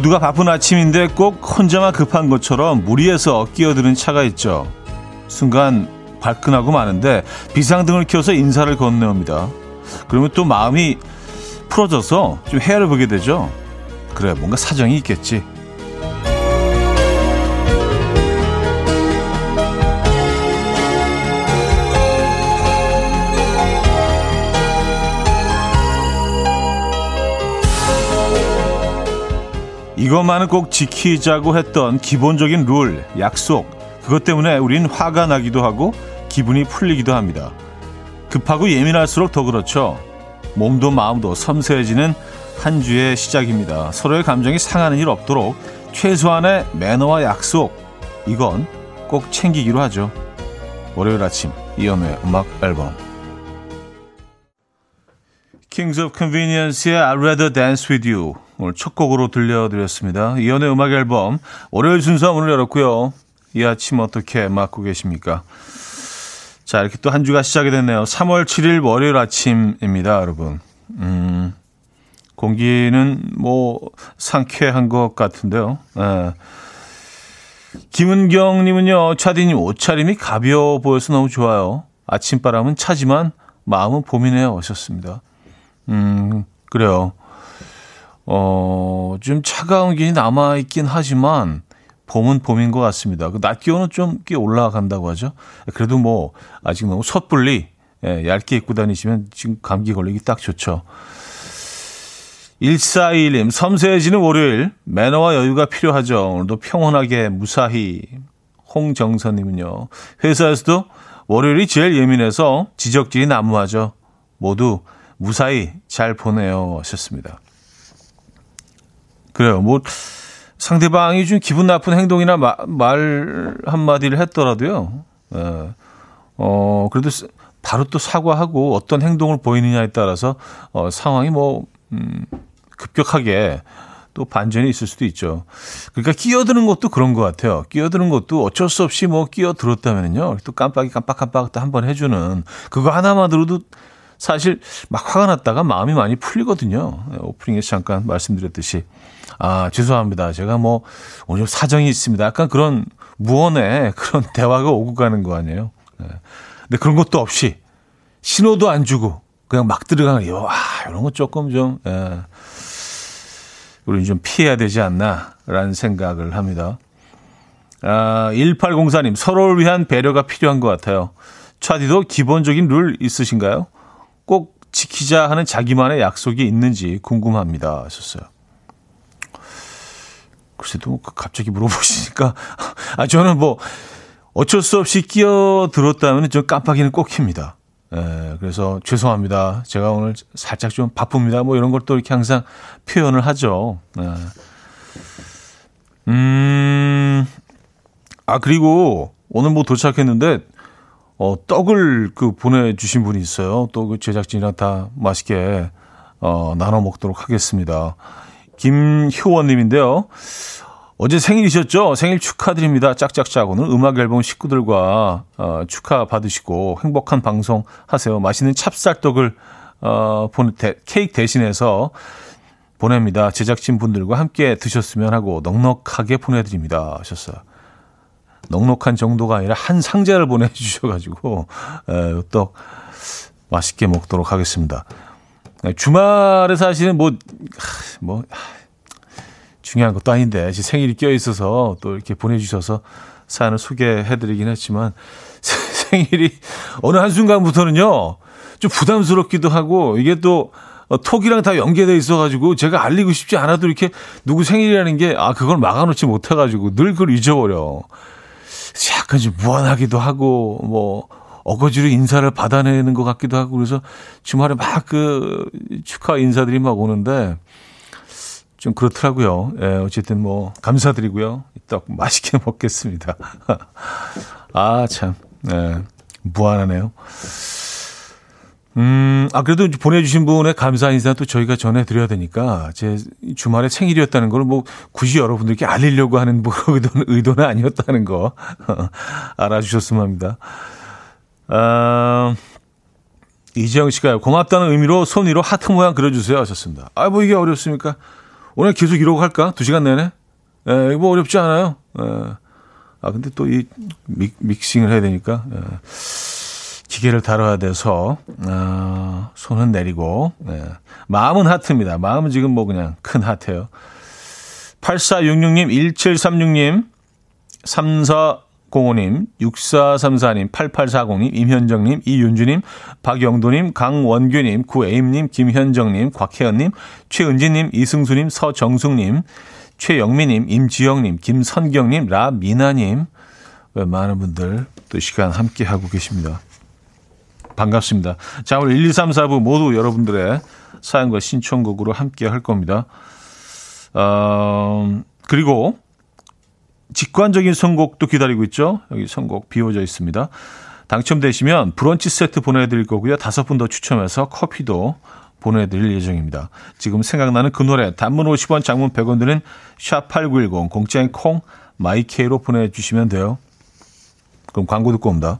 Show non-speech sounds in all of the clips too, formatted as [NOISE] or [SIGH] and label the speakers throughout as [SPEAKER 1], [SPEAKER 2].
[SPEAKER 1] 모두가 바쁜 아침인데 꼭 혼자만 급한 것처럼 무리해서 끼어드는 차가 있죠. 순간 발끈하고 마는데 비상등을 켜서 인사를 건네옵니다. 그러면 또 마음이 풀어져서 좀 헤아려 보게 되죠. 그래, 뭔가 사정이 있겠지. 이것만은 꼭 지키자고 했던 기본적인 룰, 약속. 그것 때문에 우린 화가 나기도 하고 기분이 풀리기도 합니다. 급하고 예민할수록 더 그렇죠. 몸도 마음도 섬세해지는 한 주의 시작입니다. 서로의 감정이 상하는 일 없도록 최소한의 매너와 약속. 이건 꼭 챙기기로 하죠. 월요일 아침 이연우의 음악 앨범 Kings of Convenience의 I'd Rather Dance With You 오늘 첫 곡으로 들려드렸습니다. 이연의 음악 앨범 월요일 순서 문을 열었고요. 이 아침 어떻게 맞고 계십니까? 자 이렇게 또 한 주가 시작이 됐네요. 3월 7일 월요일 아침입니다, 여러분. 음, 공기는 뭐 상쾌한 것 같은데요. 예. 김은경님은요, 차디님 옷차림이 가벼워 보여서 너무 좋아요. 아침바람은 차지만 마음은 봄이네요. 오셨습니다. 음, 그래요. 어, 좀 차가운 기운이 남아있긴 하지만, 봄은 봄인 것 같습니다. 그낮 기온은 좀 꽤 올라간다고 하죠. 그래도 뭐, 아직 너무 섣불리, 예, 얇게 입고 다니시면 지금 감기 걸리기 딱 좋죠. 1421님, 섬세해지는 월요일, 매너와 여유가 필요하죠. 오늘도 평온하게, 무사히. 홍정선님은요, 회사에서도 월요일이 제일 예민해서 지적질이 난무하죠. 모두 무사히 잘 보내요. 하셨습니다. 그래요. 뭐, 상대방이 좀 기분 나쁜 행동이나 마, 말 한마디를 했더라도요. 예. 어, 그래도 바로 또 사과하고 어떤 행동을 보이느냐에 따라서 어, 상황이 뭐, 음, 급격하게 또 반전이 있을 수도 있죠. 그러니까 끼어드는 것도 그런 것 같아요. 끼어드는 것도 어쩔 수 없이 뭐 끼어들었다면요. 또 깜빡이 깜빡깜빡 또 한 번 해주는 그거 하나만으로도 사실 막 화가 났다가 마음이 많이 풀리거든요. 오프닝에서 잠깐 말씀드렸듯이. 아, 죄송합니다. 제가 뭐 오늘 사정이 있습니다. 약간 그런 무언의 [LAUGHS] 그런 대화가 오고 가는 거 아니에요. 네. 근데 그런 것도 없이 신호도 안 주고 그냥 막 들어가는 요, 아, 이런 거 조금 좀, 예. 우리 좀 피해야 되지 않나라는 생각을 합니다. 아, 1804님, 서로를 위한 배려가 필요한 것 같아요. 차디도 기본적인 룰 있으신가요? 꼭 지키자 하는 자기만의 약속이 있는지 궁금합니다. 하셨어요. 글쎄도 갑자기 물어보시니까, [LAUGHS] 아, 저는 뭐, 어쩔 수 없이 끼어들었다면 좀 깜빡이는 꼭 킵니다. 예, 그래서 죄송합니다. 제가 오늘 살짝 좀 바쁩니다. 뭐 이런 걸 또 이렇게 항상 표현을 하죠. 예. 음, 아, 그리고 오늘 뭐 도착했는데, 어, 떡을 그 보내주신 분이 있어요. 또 그 제작진이랑 다 맛있게, 어, 나눠 먹도록 하겠습니다. 김효원 님인데요. 어제 생일이셨죠? 생일 축하드립니다. 짝짝짝. 오늘 음악 앨범 식구들과 어, 축하 받으시고 행복한 방송 하세요. 맛있는 찹쌀떡을 어, 보내, 대, 케이크 대신해서 보냅니다. 제작진 분들과 함께 드셨으면 하고 넉넉하게 보내드립니다. 하셨어요. 넉넉한 정도가 아니라 한 상자를 보내주셔가지고 에, 떡 맛있게 먹도록 하겠습니다. 주말에 사실은 뭐, 뭐, 중요한 것도 아닌데, 제 생일이 껴 있어서 또 이렇게 보내주셔서 사연을 소개해드리긴 했지만, [LAUGHS] 생일이 어느 한순간부터는요, 좀 부담스럽기도 하고, 이게 또, 어, 톡이랑 다 연계돼 있어가지고, 제가 알리고 싶지 않아도 이렇게 누구 생일이라는 게, 아, 그걸 막아놓지 못해가지고, 늘 그걸 잊어버려. 약간 좀 무안하기도 하고, 뭐, 어거지로 인사를 받아내는 것 같기도 하고, 그래서 주말에 막 그 축하 인사들이 막 오는데, 좀 그렇더라고요. 예, 어쨌든 뭐 감사드리고요. 떡 맛있게 [LAUGHS] 먹겠습니다. 아, 참. 예, 무한하네요. 음, 아, 그래도 보내주신 분의 감사 인사 또 저희가 전해드려야 되니까, 제 주말에 생일이었다는 걸 뭐, 굳이 여러분들께 알리려고 하는 뭐, [LAUGHS] 의도는, 의도는 아니었다는 거, [LAUGHS] 알아주셨으면 합니다. 아, 이지영 씨가 고맙다는 의미로 손 위로 하트 모양 그려주세요 하셨습니다. 아, 뭐 이게 어렵습니까? 오늘 계속 이러고 할까? 두 시간 내내? 예, 뭐 어렵지 않아요. 예. 아, 근데 또 이 믹싱을 해야 되니까, 예. 기계를 다뤄야 돼서, 어, 손은 내리고, 예. 마음은 하트입니다. 마음은 지금 뭐 그냥 큰 하트예요. 8466님, 1736님, 3405님, 6434님, 8840님, 임현정님, 이윤주님, 박영도님, 강원규님, 구에임님, 김현정님, 곽혜연님, 최은지님, 이승수님, 서정숙님, 최영미님, 임지영님, 김선경님, 라미나님, 많은 분들 또 시간 함께 하고 계십니다. 반갑습니다. 자, 오늘 1, 2, 3, 4부 모두 여러분들의 사연과 신청곡으로 함께 할 겁니다. 어, 그리고 직관적인 선곡도 기다리고 있죠. 여기 선곡 비워져 있습니다. 당첨되시면 브런치 세트 보내드릴 거고요. 다섯 분 더 추첨해서 커피도 보내드릴 예정입니다. 지금 생각나는 그 노래 단문 50원 장문 100원 드는 샵8910 공짜인 콩 마이케이로 보내주시면 돼요. 그럼 광고 듣고 옵니다.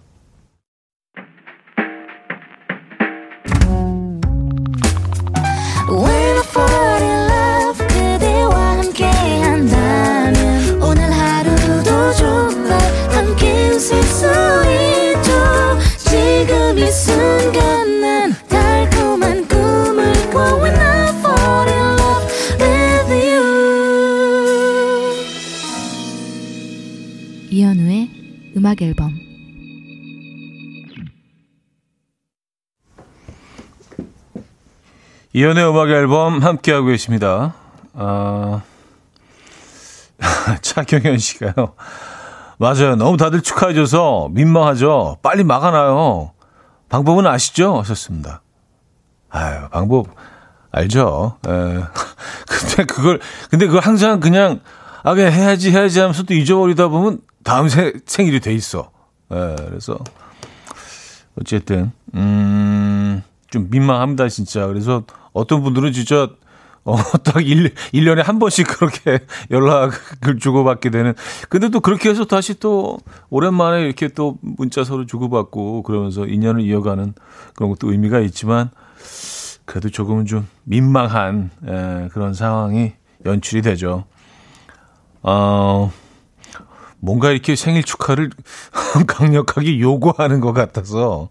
[SPEAKER 2] 음악 앨범
[SPEAKER 1] 이연의 음악 앨범 함께하고 계십니다. 아, [LAUGHS] 차경현 씨가요. 맞아요. 너무 다들 축하해줘서 민망하죠. 빨리 막아놔요. 방법은 아시죠? 하셨습니다. 아유, 방법 알죠. 에. [LAUGHS] 근데 그걸, 근데 그걸 항상 그냥, 아, 그냥 해야지, 해야지 하면서 또 잊어버리다 보면 다음 세, 생일이 돼 있어. 예, 그래서 어쨌든 음, 좀 민망합니다, 진짜. 그래서 어떤 분들은 진짜 어, [LAUGHS] 딱 1, 1년에 한 번씩 그렇게 [LAUGHS] 연락을 주고받게 되는. 근데 또 그렇게 해서 다시 또 오랜만에 이렇게 또 문자 서로 주고받고 그러면서 인연을 이어가는 그런 것도 의미가 있지만 그래도 조금은 좀 민망한 에, 그런 상황이 연출이 되죠. 어, 뭔가 이렇게 생일 축하를 [LAUGHS] 강력하게 요구하는 것 같아서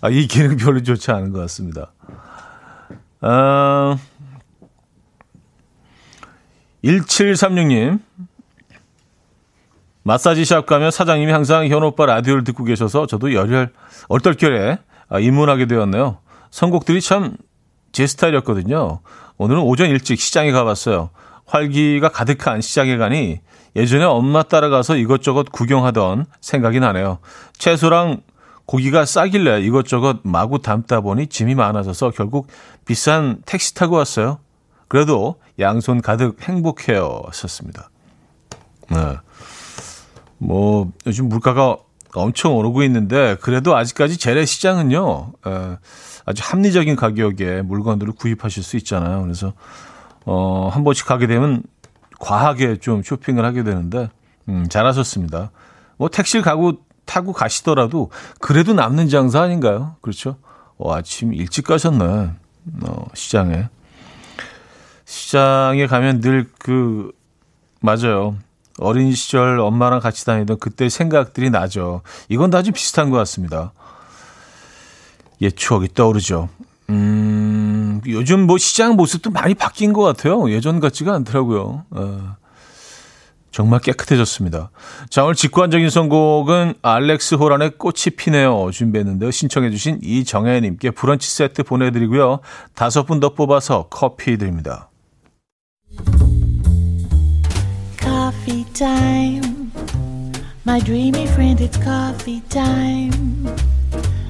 [SPEAKER 1] 아, 이 기능 별로 좋지 않은 것 같습니다. 아, 1736님. 마사지샵 가면 사장님이 항상 현 오빠 라디오를 듣고 계셔서 저도 열혈 얼떨결에 아, 입문하게 되었네요. 선곡들이 참 제 스타일이었거든요. 오늘은 오전 일찍 시장에 가봤어요. 활기가 가득한 시장에 가니 예전에 엄마 따라가서 이것저것 구경하던 생각이 나네요. 채소랑 고기가 싸길래 이것저것 마구 담다 보니 짐이 많아져서 결국 비싼 택시 타고 왔어요. 그래도 양손 가득 행복해요. 썼습니다. 네. 뭐, 요즘 물가가 엄청 오르고 있는데, 그래도 아직까지 재래시장은요, 에, 아주 합리적인 가격에 물건들을 구입하실 수 있잖아요. 그래서, 어, 한 번씩 가게 되면 과하게 좀 쇼핑을 하게 되는데 음, 잘하셨습니다. 뭐 택시를 가고 타고 가시더라도 그래도 남는 장사 아닌가요? 그렇죠? 어, 아침 일찍 가셨네. 어, 시장에. 시장에 가면 늘 그 맞아요. 어린 시절 엄마랑 같이 다니던 그때 생각들이 나죠. 이건 다 좀 비슷한 것 같습니다. 옛 추억이 떠오르죠. 음, 요즘 뭐 시장 모습도 많이 바뀐 것 같아요. 예전 같지가 않더라고요. 어, 정말 깨끗해졌습니다. 자, 오늘 직관적인 선곡은 알렉스 호란의 꽃이 피네요. 준비했는데요. 신청해주신 이정혜님께 브런치 세트 보내드리고요. 다섯 분 더 뽑아서 커피 드립니다. Coffee time. My dreamy friend, it's coffee time.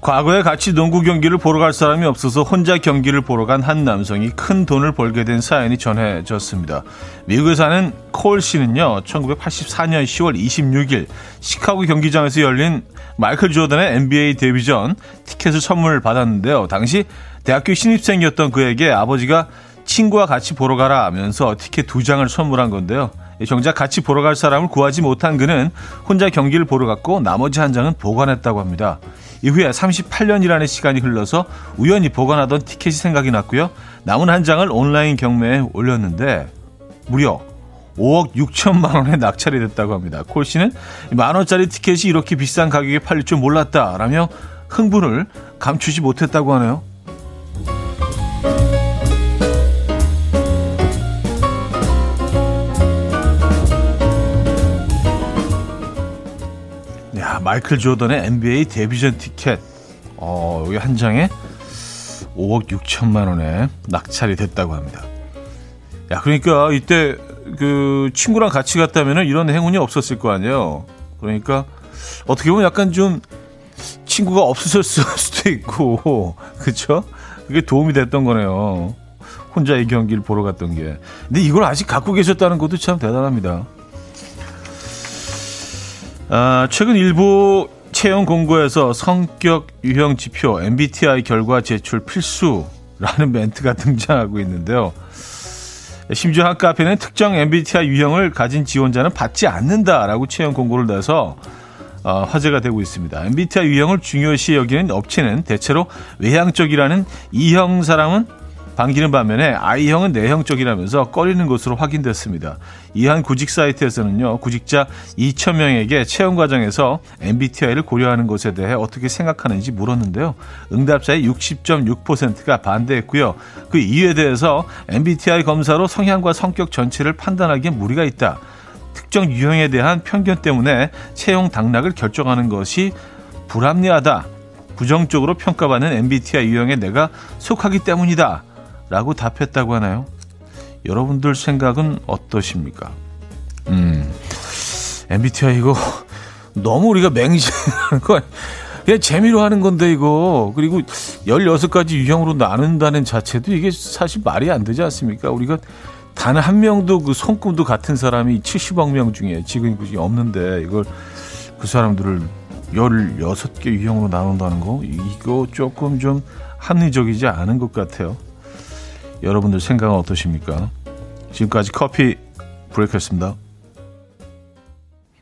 [SPEAKER 1] 과거에 같이 농구 경기를 보러 갈 사람이 없어서 혼자 경기를 보러 간 한 남성이 큰 돈을 벌게 된 사연이 전해졌습니다. 미국에 사는 콜 씨는요, 1984년 10월 26일 시카고 경기장에서 열린 마이클 조던의 NBA 데뷔전 티켓을 선물 받았는데요. 당시 대학교 신입생이었던 그에게 아버지가 친구와 같이 보러 가라 하면서 티켓 두 장을 선물한 건데요. 정작 같이 보러 갈 사람을 구하지 못한 그는 혼자 경기를 보러 갔고 나머지 한 장은 보관했다고 합니다. 이후에 38년이라는 시간이 흘러서 우연히 보관하던 티켓이 생각이 났고요. 남은 한 장을 온라인 경매에 올렸는데 무려 5억 6천만 원에 낙찰이 됐다고 합니다. 콜 씨는 만 원짜리 티켓이 이렇게 비싼 가격에 팔릴 줄 몰랐다라며 흥분을 감추지 못했다고 하네요. 마이클 조던의 NBA 데뷔전 티켓. 어, 여기 한 장에 5억 6천만 원에 낙찰이 됐다고 합니다. 야, 그러니까 이때 그 친구랑 같이 갔다면 이런 행운이 없었을 거 아니에요. 그러니까 어떻게 보면 약간 좀 친구가 없었을 [LAUGHS] 수도 있고, 그쵸? 그게 도움이 됐던 거네요. 혼자 이 경기를 보러 갔던 게. 근데 이걸 아직 갖고 계셨다는 것도 참 대단합니다. 아, 최근 일부 채용 공고에서 성격 유형 지표 MBTI 결과 제출 필수라는 [LAUGHS] 멘트가 등장하고 있는데요. 심지어 한 카페는 특정 MBTI 유형을 가진 지원자는 받지 않는다라고 채용 공고를 내서 어, 화제가 되고 있습니다. MBTI 유형을 중요시 여기는 업체는 대체로 외향적이라는 E형 사람은 반기는 반면에 I형은 내형적이라면서 꺼리는 것으로 확인됐습니다. 이한 구직 사이트에서는요, 구직자 2,000명에게 채용 과정에서 MBTI를 고려하는 것에 대해 어떻게 생각하는지 물었는데요. 응답자의 60.6%가 반대했고요. 그 이유에 대해서 MBTI 검사로 성향과 성격 전체를 판단하기엔 무리가 있다. 특정 유형에 대한 편견 때문에 채용 당락을 결정하는 것이 불합리하다. 부정적으로 평가받는 MBTI 유형에 내가 속하기 때문이다. 라고 답했다고 하나요? 여러분들 생각은 어떠십니까? 음, MBTI 이거 [LAUGHS] 너무 우리가 맹신하는 거 그냥 재미로 하는 건데 이거 그리고 16가지 유형으로 나눈다는 자체도 이게 사실 말이 안 되지 않습니까? 우리가 단 한 명도 그 손금도 같은 사람이 70억 명 중에 지금 없는데 이걸 그 사람들을 16개 유형으로 나눈다는 거 이거 조금 좀 합리적이지 않은 것 같아요. 여러분들 생각은 어떠십니까? 지금까지 커피 브레이크였습니다.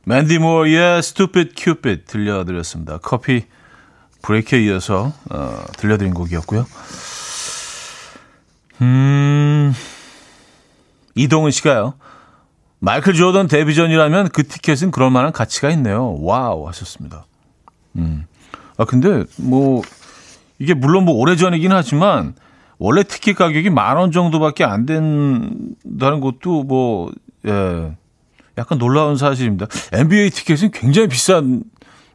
[SPEAKER 1] 맨디 모어의 Stupid Cupid 들려드렸습니다. 커피 브레이크에 이어서 어, 들려드린 곡이었고요. 음, 이동은 씨가요. 마이클 조던 데뷔전이라면 그 티켓은 그럴 만한 가치가 있네요. wow 하셨습니다. 음. 아 근데 뭐 이게 물론 뭐 오래전이긴 하지만 원래 티켓 가격이 만 원 정도밖에 안 된다는 것도 뭐, 예, 약간 놀라운 사실입니다. NBA 티켓은 굉장히 비싼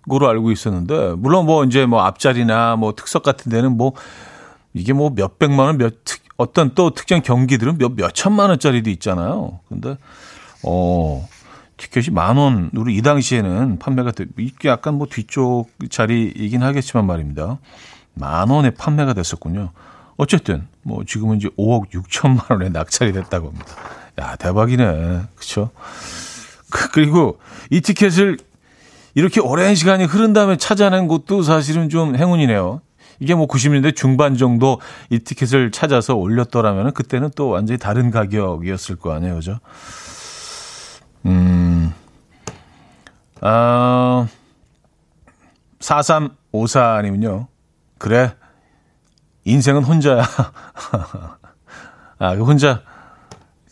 [SPEAKER 1] 거로 알고 있었는데, 물론 뭐 이제 뭐 앞자리나 뭐 특석 같은 데는 뭐 이게 뭐 몇백만 원, 몇, 특, 어떤 또 특정 경기들은 몇, 몇천만 원짜리도 있잖아요. 근데, 어, 티켓이 만 원으로 이 당시에는 판매가 돼, 이게 약간 뭐 뒤쪽 자리이긴 하겠지만 말입니다. 만 원에 판매가 됐었군요. 어쨌든 뭐 지금은 이제 5억 6천만 원에 낙찰이 됐다고 합니다. 야 대박이네, 그렇죠? 그리고 이 티켓을 이렇게 오랜 시간이 흐른 다음에 찾아낸 것도 사실은 좀 행운이네요. 이게 뭐 90년대 중반 정도 이 티켓을 찾아서 올렸더라면 그때는 또 완전히 다른 가격이었을 거 아니에요, 그죠? 음, 아, 4354님은요, 그래, 인생은 혼자야. [LAUGHS] 아, 그 혼자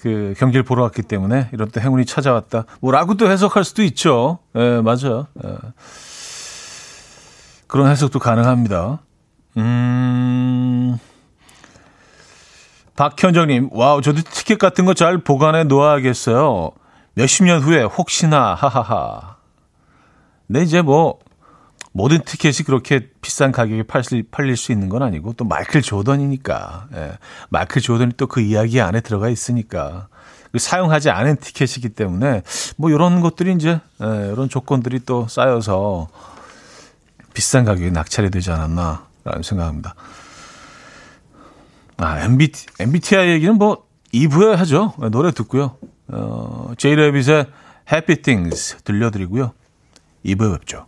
[SPEAKER 1] 그 경기를 보러 왔기 때문에 이런 때 행운이 찾아왔다. 뭐라고 또 해석할 수도 있죠. 예, 맞아요. 예. 그런 해석도 가능합니다. 음. 박현정님, wow, 저도 티켓 같은 거 잘 보관해 놓아야겠어요. 몇십 년 후에 혹시나, 하하하. 근데 이제 뭐, 모든 티켓이 그렇게 비싼 가격에 팔릴, 팔릴 수 있는 건 아니고 또 마이클 조던이니까 예. 마이클 조던이 또 그 이야기 안에 들어가 있으니까 그 사용하지 않은 티켓이기 때문에 뭐 이런 것들이 이제 예, 이런 조건들이 또 쌓여서 비싼 가격에 낙찰이 되지 않았나라는 생각합니다. 아, MBT, MBTI 얘기는 뭐 2부에 하죠. 노래 듣고요. 어, 제이레빗의 Happy Things 들려드리고요. 2부에 뵙죠.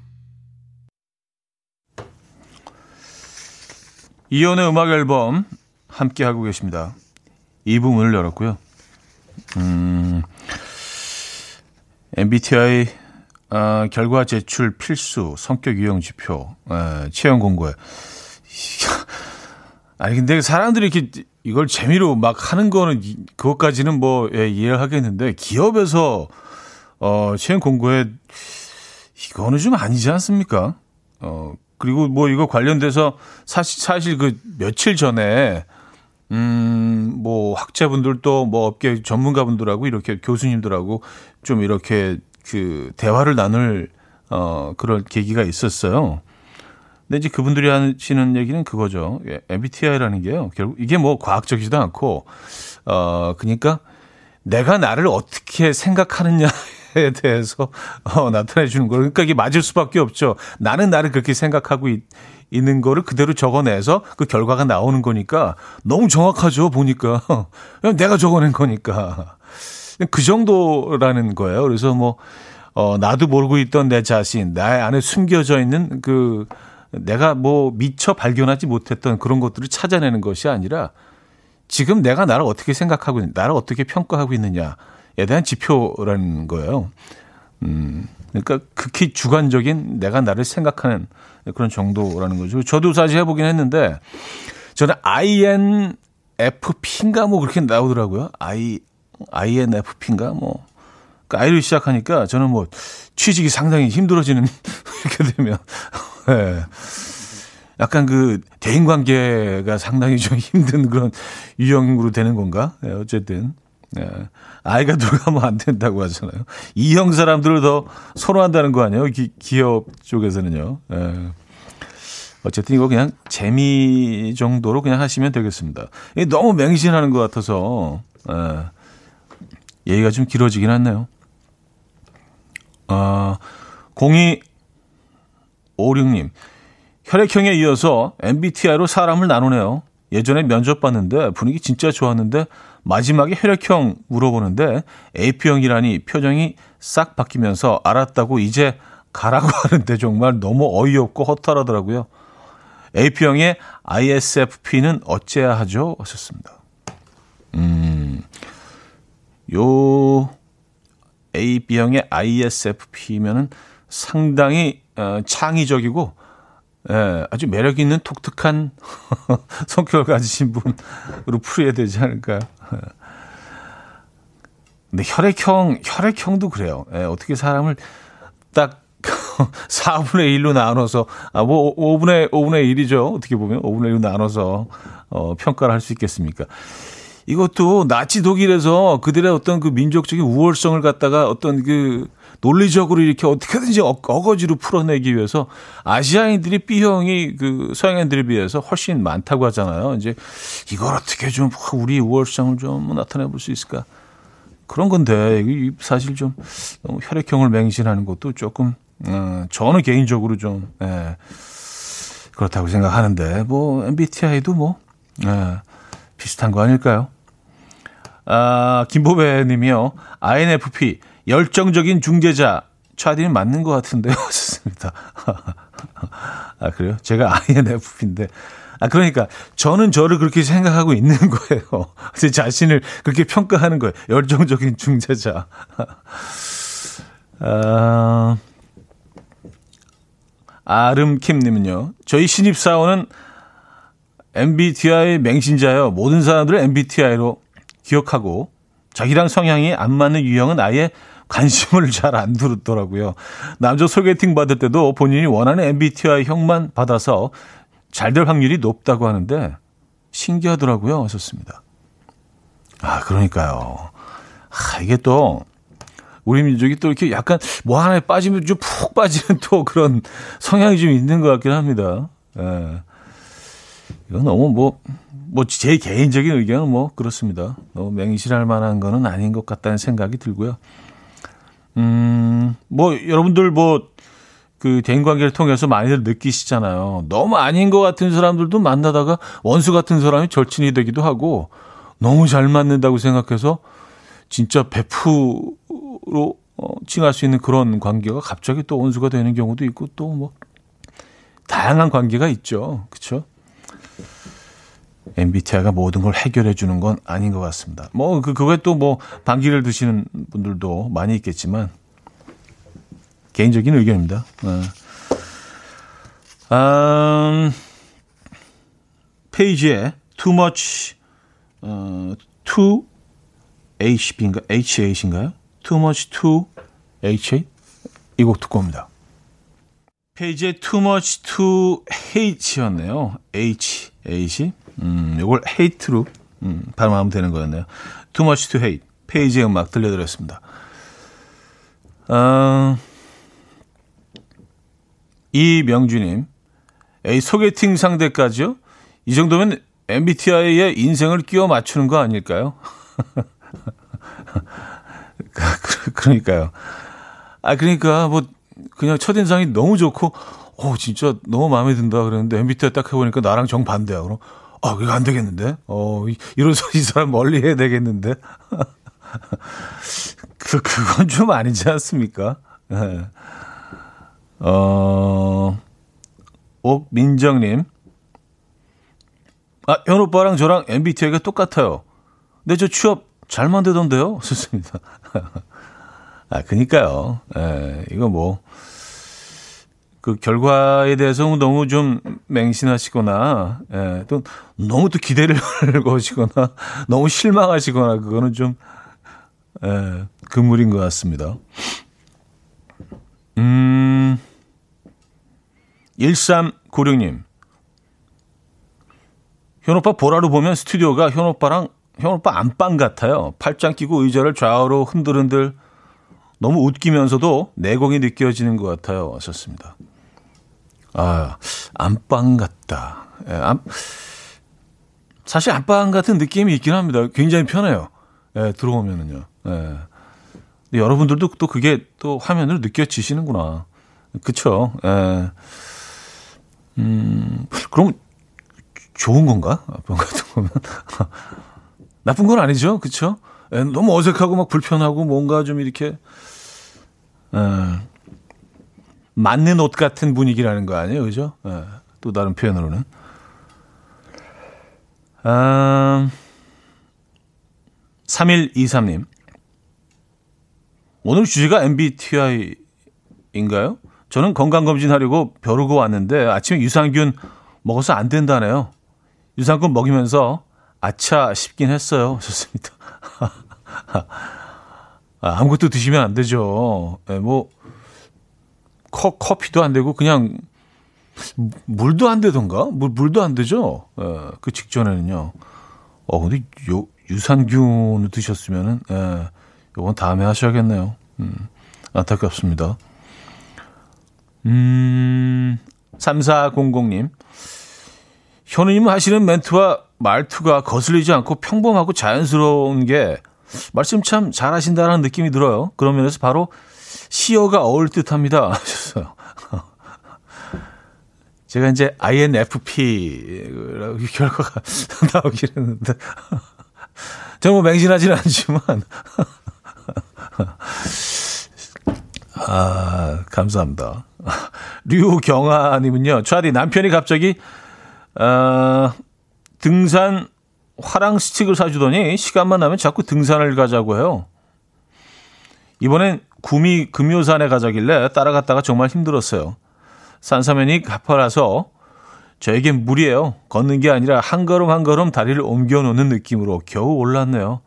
[SPEAKER 1] 이현우의 음악 앨범 함께 하고 계십니다. 이 부분을 열었고요. 음, MBTI 아, 결과 제출 필수 성격 유형 지표 에, 채용 공고에 [LAUGHS] 아니 근데 사람들이 이렇게 이걸 재미로 막 하는 거는 그것까지는 뭐 예, 이해를 하겠는데 기업에서 어, 채용 공고에 이거는 좀 아니지 않습니까? 어, 그리고 뭐 이거 관련돼서 사실, 사실 그 며칠 전에 음, 뭐 학자분들도 뭐 업계 전문가분들하고 이렇게 교수님들하고 좀 이렇게 그 대화를 나눌 어, 그런 계기가 있었어요. 근데 이제 그분들이 하시는 얘기는 그거죠. MBTI라는 게요. 결국 이게 뭐 과학적이지도 않고, 어, 그러니까 내가 나를 어떻게 생각하느냐 에 대해서 어, 나타내 주는 거. 그러니까 이게 맞을 수밖에 없죠. 나는 나를 그렇게 생각하고 있, 있는 거를 그대로 적어내서 그 결과가 나오는 거니까 너무 정확하죠. 보니까 내가 적어낸 거니까 그 정도라는 거예요. 그래서 뭐 어, 나도 모르고 있던 내 자신, 나의 안에 숨겨져 있는 그 내가 뭐 미처 발견하지 못했던 그런 것들을 찾아내는 것이 아니라 지금 내가 나를 어떻게 생각하고 있는, 나를 어떻게 평가하고 있느냐. 에 대한 지표라는 거예요. 음, 그러니까 극히 주관적인 내가 나를 생각하는 그런 정도라는 거죠. 저도 사실 해보긴 했는데 저는 INFP인가 뭐 그렇게 나오더라고요. I INFP인가 뭐. 그러니까 I를 시작하니까 저는 뭐 취직이 상당히 힘들어지는 [LAUGHS] 이렇게 되면 [LAUGHS] 네. 약간 그 대인 관계가 상당히 좀 [LAUGHS] 힘든 그런 유형으로 되는 건가? 네, 어쨌든 네. 아이가 [LAUGHS] 들어가면 안 된다고 하잖아요. 이형 사람들을 더 선호한다는 거 아니에요? 기, 기업 쪽에서는요. 네. 어쨌든 이거 그냥 재미 정도로 그냥 하시면 되겠습니다. 이게 너무 맹신하는 것 같아서 네. 얘기가 좀 길어지긴 했네요. 아, 0256님. 혈액형에 이어서 MBTI로 사람을 나누네요. 예전에 면접 봤는데 분위기 진짜 좋았는데 마지막에 혈액형 물어보는데 AP형이라니 표정이 싹 바뀌면서 알았다고 이제 가라고 [LAUGHS] 하는데 정말 너무 어이없고 허탈하더라고요. AP형의 ISFP는 어째야 하죠? 하셨습니다. 음, 요 AB형의 ISFP면은 상당히 어, 창의적이고 예, 아주 매력 있는 독특한 [LAUGHS] 성격을 가지신 분으로 풀어야 되지 않을까요? 근데 혈액형, 혈액형도 그래요. 예, 어떻게 사람을 딱 [LAUGHS] 4분의 1로 나눠서, 아, 뭐, 5분의, 5분의 1이죠. 어떻게 보면. 5분의 1로 나눠서, 어, 평가를 할 수 있겠습니까? 이것도 나치 독일에서 그들의 어떤 그 민족적인 우월성을 갖다가 어떤 그 논리적으로 이렇게 어떻게든지 어, 어거지로 풀어내기 위해서 아시아인들이 B형이 그 서양인들에 비해서 훨씬 많다고 하잖아요. 이제 이걸 어떻게 좀 우리 우월성을 좀 나타내 볼 수 있을까? 그런 건데 사실 좀 너무 혈액형을 맹신하는 것도 조금 어, 저는 개인적으로 좀 예, 그렇다고 생각하는데 뭐 MBTI도 뭐 예, 비슷한 거 아닐까요? 아, 김보배 님이요. INFP, 열정적인 중재자. 차디는 맞는 것 같은데요. [LAUGHS] 좋습니다. 아, 그래요? 제가 INFP인데. 아, 그러니까 저는 저를 그렇게 생각하고 있는 거예요. [LAUGHS] 제 자신을 그렇게 평가하는 거예요. 열정적인 중재자. 아, 아름킴님은요. 저희 신입 사원은 MBTI 맹신자요. 모든 사람들을 MBTI로 기억하고 자기랑 성향이 안 맞는 유형은 아예 관심을 잘 안 두더라고요. 남자 소개팅 받을 때도 본인이 원하는 MBTI 형만 받아서 잘 될 확률이 높다고 하는데 신기하더라고요. 하셨습니다. 아, 그러니까요. 아, 이게 또 우리 민족이 또 이렇게 약간 뭐 하나에 빠지면 좀 푹 빠지는 또 그런 성향이 좀 있는 것 같긴 합니다. 예. 이건 너무 뭐, 뭐, 제 개인적인 의견은 뭐, 그렇습니다. 너무 맹실할 만한 거는 아닌 것 같다는 생각이 들고요. 음, 뭐, 여러분들 뭐, 그 대인 관계를 통해서 많이들 느끼시잖아요. 너무 아닌 것 같은 사람들도 만나다가 원수 같은 사람이 절친이 되기도 하고, 너무 잘 맞는다고 생각해서 진짜 베프로 어, 칭할 수 있는 그런 관계가 갑자기 또 원수가 되는 경우도 있고 또 뭐 다양한 관계가 있죠. 그렇죠? MBTI가 모든 걸 해결해 주는 건 아닌 것 같습니다. 뭐 그 그거에 또 뭐 반기를 두시는 분들도 많이 있겠지만 개인적인 의견입니다. 네. 음, 페이지에 too much 어, too HB인가 H8인가요? too much too H8 이곡 듣고 옵니다. 페이지에 too much hate였네요. H, H. 음, 요걸 hate로 음, 발음하면 되는 거였네요. too much too hate. 페이지의 음악 들려드렸습니다. 어, 이명주님, 에이, 소개팅 상대까지요? 이 정도면 MBTI에 인생을 끼워 맞추는 거 아닐까요? [LAUGHS] 그러니까요. 아, 그러니까 뭐 그냥 첫인상이 너무 좋고, 어, 진짜 너무 마음에 든다 그랬는데 MBTI 딱 해보니까 나랑 정반대야. 그럼, 아, 이거 안 되겠는데? 어, 이러서 이 사람 멀리 해야 되겠는데? [LAUGHS] 그, 그건 좀 아니지 않습니까? 네. 어, 옥민정님. 아, 현 오빠랑 저랑 MBTI가 똑같아요. 근데 저 취업 잘 만들던데요? 좋습니다. [LAUGHS] 아, 그니까요. 예, 이거 뭐, 그 결과에 대해서 너무 좀 맹신하시거나, 예, 또 너무 또 기대를 [LAUGHS] 거시거나, 너무 실망하시거나, 그거는 좀, 예, 금물인 것 같습니다. 음, 1396님. 현오빠 보라로 보면 스튜디오가 현오빠랑 현오빠 안방 같아요. 팔짱 끼고 의자를 좌우로 흔들흔들 너무 웃기면서도 내공이 느껴지는 것 같아요. 하셨습니다. 아, 안방 같다. 예, 안, 사실 안방 같은 느낌이 있긴 합니다. 굉장히 편해요. 예, 들어오면은요. 예. 여러분들도 또 그게 또 화면으로 느껴지시는구나. 그쵸? 예. 음, 그럼 좋은 건가? 안방 같은 거면. [LAUGHS] 나쁜 건 아니죠. 그쵸? 예, 너무 어색하고 막 불편하고 뭔가 좀 이렇게 어, 맞는 옷 같은 분위기라는 거 아니에요, 그죠? 어, 또 다른 표현으로는. 아, 3123님. 오늘 주제가 MBTI인가요? 저는 건강검진 하려고 벼르고 왔는데 아침에 유산균 먹어서 안 된다네요. 유산균 먹이면서 아차 싶긴 했어요. [LAUGHS] 좋습니다. 아, 아무것도 드시면 안 되죠. 네, 뭐 커, 커피도 안 되고 그냥 물도 안 되던가? 물, 물도 안 되죠. 예, 그 직전에는요. 어, 근데 요, 유산균을 드셨으면은, 예, 요건 다음에 하셔야겠네요. 음, 안타깝습니다. 음, 3400님. 현우님 하시는 멘트와 말투가 거슬리지 않고 평범하고 자연스러운 게 말씀 참 잘하신다는 느낌이 들어요. 그런 면에서 바로 시어가 어울 듯합니다. [LAUGHS] 하셨어요. 제가 이제 INFP 결과가 [LAUGHS] 나오긴 했는데 정말 뭐 맹신하지는 않지만 아 감사합니다. 류경아님은요. 차디 남편이 갑자기 어, 등산 화랑 스틱을 사주더니 시간만 나면 자꾸 등산을 가자고 해요. 이번엔 구미 금요산에 가자길래 따라갔다가 정말 힘들었어요. 산사면이 가파라서 저에겐 무리예요. 걷는 게 아니라 한 걸음 한 걸음 다리를 옮겨 놓는 느낌으로 겨우 올랐네요.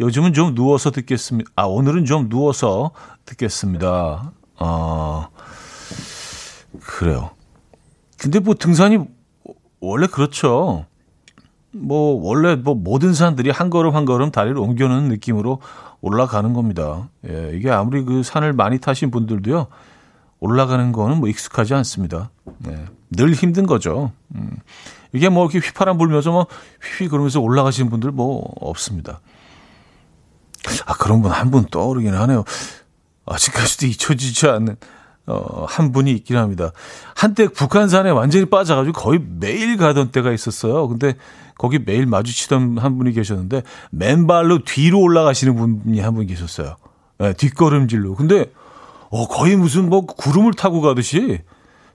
[SPEAKER 1] 요즘은 좀 누워서 듣겠습니다. 아, 오늘은 좀 누워서 듣겠습니다. 아, 그래요. 근데 뭐 등산이 원래 그렇죠. 뭐 원래 뭐 모든 산들이 한 걸음 한 걸음 다리를 옮겨놓는 느낌으로 올라가는 겁니다. 예, 이게 아무리 그 산을 많이 타신 분들도요. 올라가는 거는 뭐 익숙하지 않습니다. 예, 늘 힘든 거죠. 음, 이게 뭐 이렇게 휘파람 불면서 뭐 휘휘 그러면서 올라가시는 분들 뭐 없습니다. 아 그런 분 한 분 떠오르긴 하네요. 아직까지도 잊혀지지 않는 어, 한 분이 있긴 합니다. 한때 북한산에 완전히 빠져가지고 거의 매일 가던 때가 있었어요. 근데 거기 매일 마주치던 한 분이 계셨는데 맨발로 뒤로 올라가시는 분이 한 분 계셨어요. 네, 뒷걸음질로. 근데 어, 거의 무슨 뭐 구름을 타고 가듯이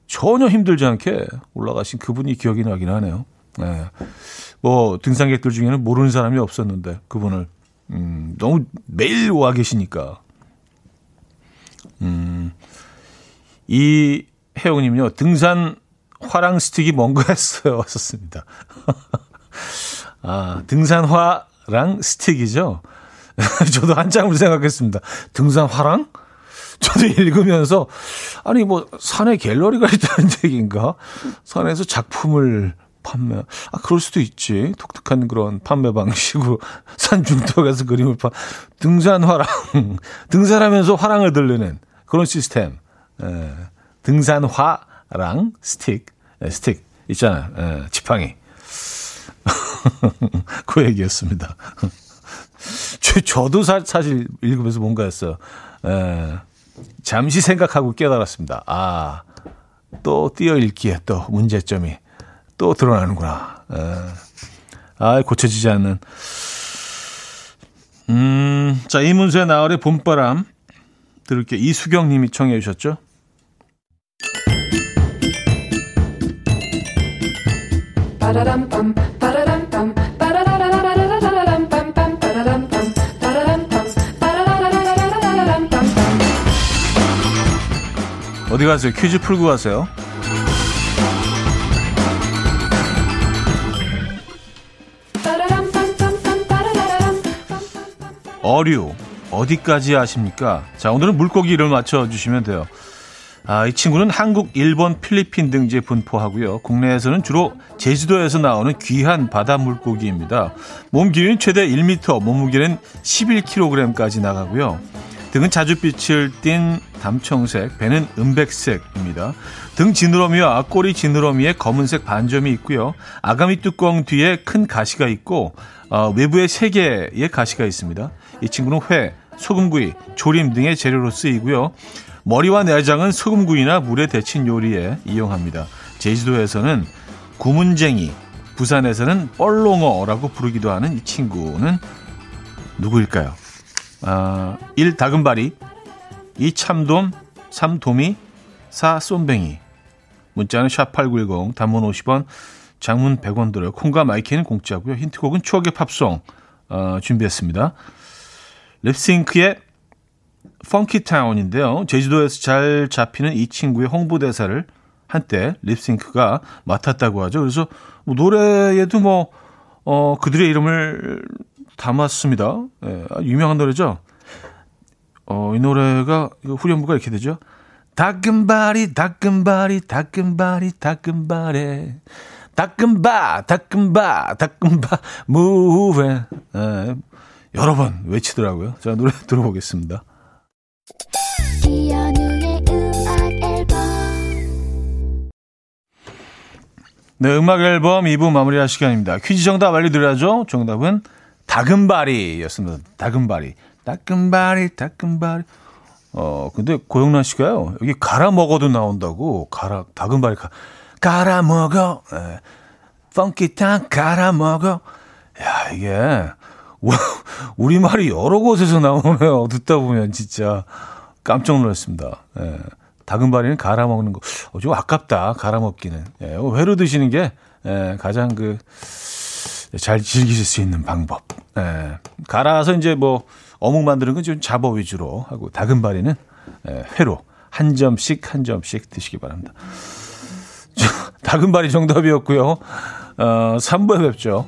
[SPEAKER 1] 전혀 힘들지 않게 올라가신 그분이 기억이 나긴 하네요. 네. 뭐 등산객들 중에는 모르는 사람이 없었는데 그분을 음, 너무 매일 와 계시니까. 음, 이 혜영님요 등산 화랑 스틱이 뭔가 했어요. [LAUGHS] 왔었습니다. [LAUGHS] 아, 등산화랑 스틱이죠. [LAUGHS] 저도 한참을 생각했습니다. 등산화랑? 저도 읽으면서, 아니, 뭐, 산에 갤러리가 있다는 얘기인가? 산에서 작품을 판매, 아, 그럴 수도 있지. 독특한 그런 판매 방식으로 산 중턱 에서 그림을 파. 등산화랑, 등산하면서 화랑을 들리는 그런 시스템. 예, 등산화랑 스틱, 예, 스틱 있잖아요. 예, 지팡이. [LAUGHS] 그 얘기였습니다. [LAUGHS] 저도 사, 실 읽으면서 뭔가 했어요. 에, 잠시 생각하고 깨달았습니다. 아, 또 띄어 읽기에 또 문제점이 또 드러나는구나. 에, 아, 고쳐지지 않는. 음, 자, 이문세 나월의 봄바람 들을게요. 이수경 님이 청해 주셨죠? 어디 가세요? 퀴즈 풀고 가세요. 어류 어디까지 아십니까? 자 오늘은 물고기 를 맞춰주시면 돼요. 아, 이 친구는 한국, 일본, 필리핀 등지에 분포하고요. 국내에서는 주로 제주도에서 나오는 귀한 바다 물고기입니다. 몸 길이는 최대 1m, 몸무게는 11kg까지 나가고요. 등은 자주빛을 띤 담청색, 배는 은백색입니다. 등 지느러미와 꼬리 지느러미에 검은색 반점이 있고요. 아가미 뚜껑 뒤에 큰 가시가 있고 어, 외부에 세 개의 가시가 있습니다. 이 친구는 회, 소금구이, 조림 등의 재료로 쓰이고요. 머리와 내장은 소금구이나 물에 데친 요리에 이용합니다. 제주도에서는 구문쟁이, 부산에서는 뻘롱어라고 부르기도 하는 이 친구는 누구일까요? 아, 1. 다금바리 2. 참돔 3. 도미 4. 쏨뱅이 문자는 샵8910 단문 50원 장문 100원 들어요. 콩과 마이키는 공짜고요. 힌트곡은 추억의 팝송 어, 준비했습니다. Lipps Inc.의 Funkytown인데요. 제주도에서 잘 잡히는 이 친구의 홍보대사를 한때 Lipps Inc.가 맡았다고 하죠. 그래서 뭐 노래에도 뭐, 어, 그들의 이름을 담았습니다. 예, 유명한 노래죠. 어, 이 노래가 후렴구가 이렇게 되죠. 다금바리 다금바리 다금바리 다금바리 다금바 다금바 다금바 무회 예, 여러 번 외치더라고요. 자 노래 [LAUGHS] 들어보겠습니다. 네, 음악 앨범 2부 마무리할 시간입니다. 퀴즈 정답 알려드려야죠. 정답은 다금바리였습니다. 다금바리. 다금바리, 다금바리. 어, 근데 고영란 씨가요, 여기 갈아 먹어도 나온다고, 갈아, 다금바리, 가, 갈아 먹어. 예. 펑키탕 갈아 먹어. 야, 이게, 우리말이 여러 곳에서 나오네요. [LAUGHS] 듣다 보면 진짜 깜짝 놀랐습니다. 예. 다금바리는 갈아 먹는 거. 어, 좀 아깝다. 갈아 먹기는. 예. 회로 드시는 게 예, 가장 그 잘 즐기실 수 있는 방법. 예. 갈아서 이제 뭐 어묵 만드는 건 좀 잡어 위주로 하고 다금바리는 예, 회로 한 점씩 한 점씩 드시기 바랍니다. [LAUGHS] 다금바리 정답이었고요. 어, 3부에 뵙죠.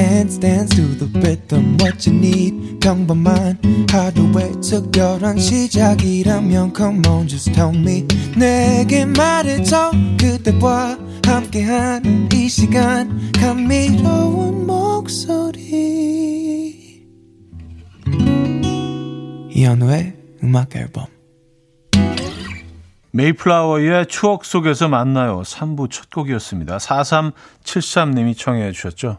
[SPEAKER 2] Dance dance to the rhythm what you need. 평범한 하루의 특별한 시작이라면 come on just tell me. 내게 말해줘. 그대와 함께한 이 시간. 감미로운 목소리. 이현우의 음악 앨범.
[SPEAKER 1] 메이플라워의 추억 속에서 만나요. 3부 첫 곡이었습니다. 4373님이 청해 주셨죠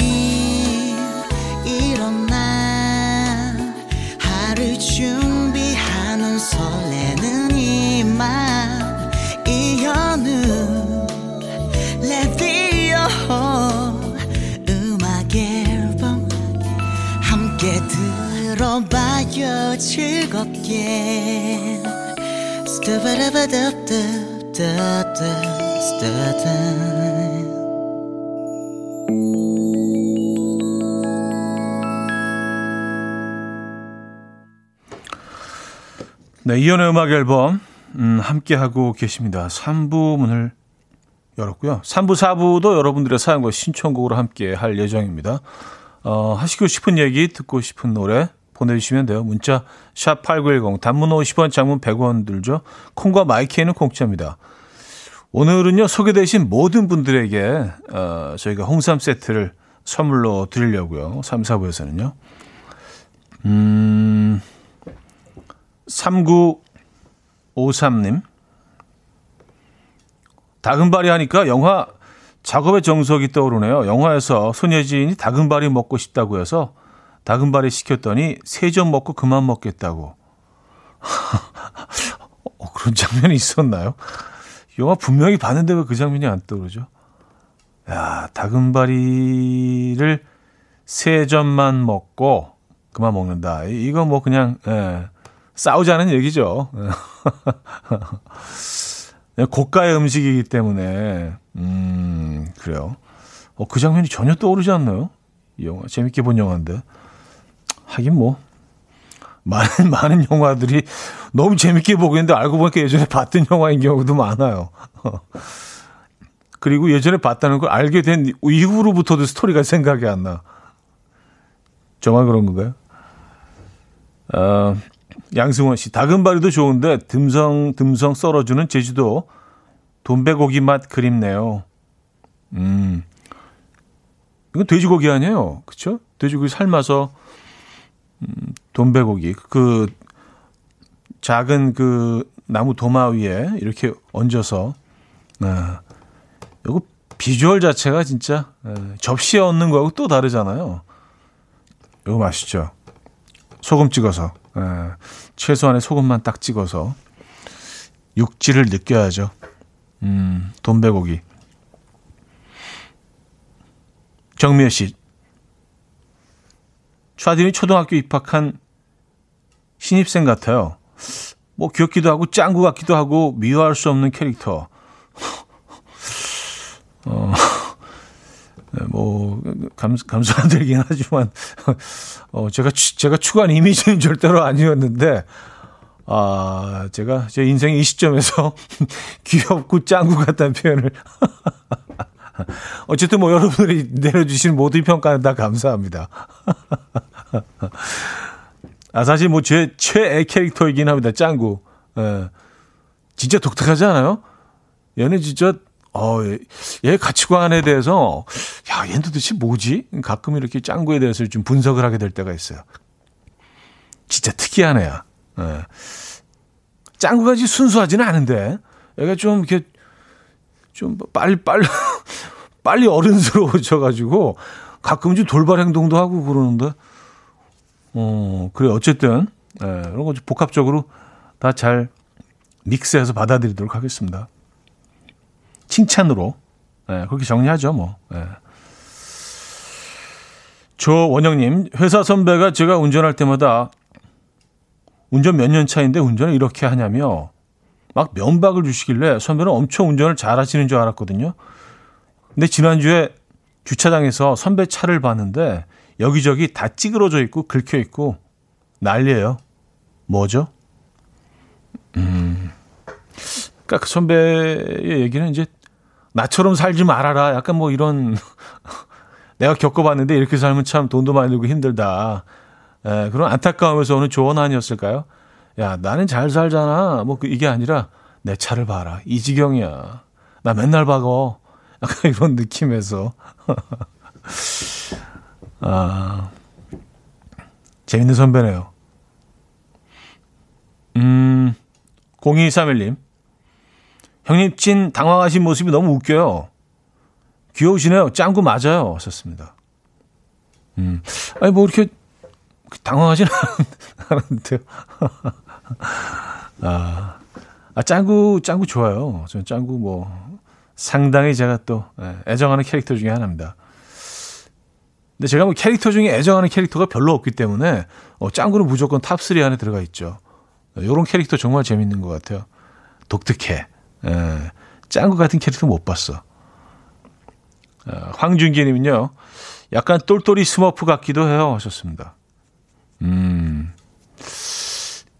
[SPEAKER 1] 들어봐요 즐겁게 네, 이연의 음악 앨범 음, 함께 하고 계십니다. 3부 문을 열었고요. 3부, 4부도 여러분들의 사연과 신청곡으로 함께 할 예정입니다. 어, 하시고 싶은 얘기, 듣고 싶은 노래 보내주시면 돼요. 문자 샵 8910 단문 50원 장문 100원 들죠. 콩과 마이키에는 공짜입니다. 오늘은요 소개되신 모든 분들에게 어, 저희가 홍삼 세트를 선물로 드리려고요. 3, 4부에서는요. 음, 3953님. 다금바리 하니까 영화 작업의 정석이 떠오르네요. 영화에서 손예진이 다금바리 먹고 싶다고 해서 다금바리 시켰더니 세 점 먹고 그만 먹겠다고. [LAUGHS] 어, 그런 장면이 있었나요? 영화 분명히 봤는데 왜 그 장면이 안 떠오르죠? 야, 다금바리를 세 점만 먹고 그만 먹는다. 이거 뭐 그냥 예, 싸우자는 얘기죠. [LAUGHS] 고가의 음식이기 때문에 음 그래요. 어, 그 장면이 전혀 떠오르지 않나요? 이 영화 재밌게 본 영화인데 하긴 뭐 많은 [LAUGHS] 많은 영화들이 너무 재밌게 보고 있는데 알고 보니까 예전에 봤던 영화인 경우도 많아요. [LAUGHS] 그리고 예전에 봤다는 걸 알게 된 이후로부터도 스토리가 생각이 안 나. 정말 그런 건가요? 어, 양승원 씨, 다금바리도 좋은데 듬성 듬성 썰어주는 제주도 돈배고기 맛 그립네요. 음, 이건 돼지고기 아니에요, 그렇죠? 돼지고기 삶아서 음, 돈배고기 그 작은 그 나무 도마 위에 이렇게 얹어서 아, 이거 비주얼 자체가 진짜 에, 접시에 얹는 거하고 또 다르잖아요. 이거 맛있죠. 소금 찍어서. 예, 최소한의 소금만 딱 찍어서. 육질을 느껴야죠. 음, 돈배고기. 정미애 씨. 차디이 초등학교 입학한 신입생 같아요. 뭐 귀엽기도 하고 짱구 같기도 하고 미워할 수 없는 캐릭터. [LAUGHS] 어, 네, 뭐 감, 감사드리긴 하지만 [LAUGHS] 어, 제가 제가 추구한 이미지는 절대로 아니었는데 아 제가 제 인생의 이 시점에서 [LAUGHS] 귀엽고 짱구 같다는 표현을 어쨌든 뭐 여러분들이 내려주신 모든 평가는 다 감사합니다. [LAUGHS] 아, 사실 뭐 제 최애 캐릭터이긴 합니다. 짱구. 예. 진짜 독특하지 않아요? 얘는 진짜, 어, 얘 가치관에 대해서, 야, 얘는 도대체 뭐지? 가끔 이렇게 짱구에 대해서 좀 분석을 하게 될 때가 있어요. 진짜 특이한 애야. 예. 짱구가 지 순수하지는 않은데, 얘가 좀 이렇게, 좀 빨리, 빨리, [LAUGHS] 빨리 어른스러워져가지고, 가끔 좀 돌발 행동도 하고 그러는데, 어, 그래, 어쨌든, 예, 이런 거 복합적으로 다 잘 믹스해서 받아들이도록 하겠습니다. 칭찬으로, 예, 그렇게 정리하죠, 뭐. 예. 조원영님, 회사 선배가 제가 운전할 때마다 운전 몇 년 차인데 운전을 이렇게 하냐며 막 면박을 주시길래 선배는 엄청 운전을 잘 하시는 줄 알았거든요. 근데 지난주에 주차장에서 선배 차를 봤는데 여기저기 다 찌그러져 있고 긁혀 있고 난리예요. 뭐죠? 음. 그러니까 그 선배의 얘기는 이제 나처럼 살지 말아라. 약간 뭐 이런 [LAUGHS] 내가 겪어봤는데 이렇게 살면 참 돈도 많이 들고 힘들다. 에, 그런 안타까움에서 오는 조언 아니었을까요? 야, 나는 잘 살잖아. 뭐그 이게 아니라 내 차를 봐라. 이 지경이야. 나 맨날 박어. [LAUGHS] 약간 이런 느낌에서. [LAUGHS] 아, 재밌는 선배네요. 음, 0231님. 형님 찐 당황하신 모습이 너무 웃겨요. 귀여우시네요. 짱구 맞아요. 하셨습니다. 음, 아니, 뭐, 이렇게 당황하진 [LAUGHS] 않은데요. [LAUGHS] 아, 아, 짱구, 짱구 좋아요. 저는 짱구 뭐, 상당히 제가 또 예, 애정하는 캐릭터 중에 하나입니다. 근데 제가 뭐 캐릭터 중에 애정하는 캐릭터가 별로 없기 때문에 어, 짱구는 무조건 탑3 안에 들어가 있죠. 요런 캐릭터 정말 재밌는 것 같아요. 독특해. 예, 짱구 같은 캐릭터 못 봤어. 어, 황준기님은요, 약간 똘똘이 스머프 같기도 해요. 하셨습니다. 음,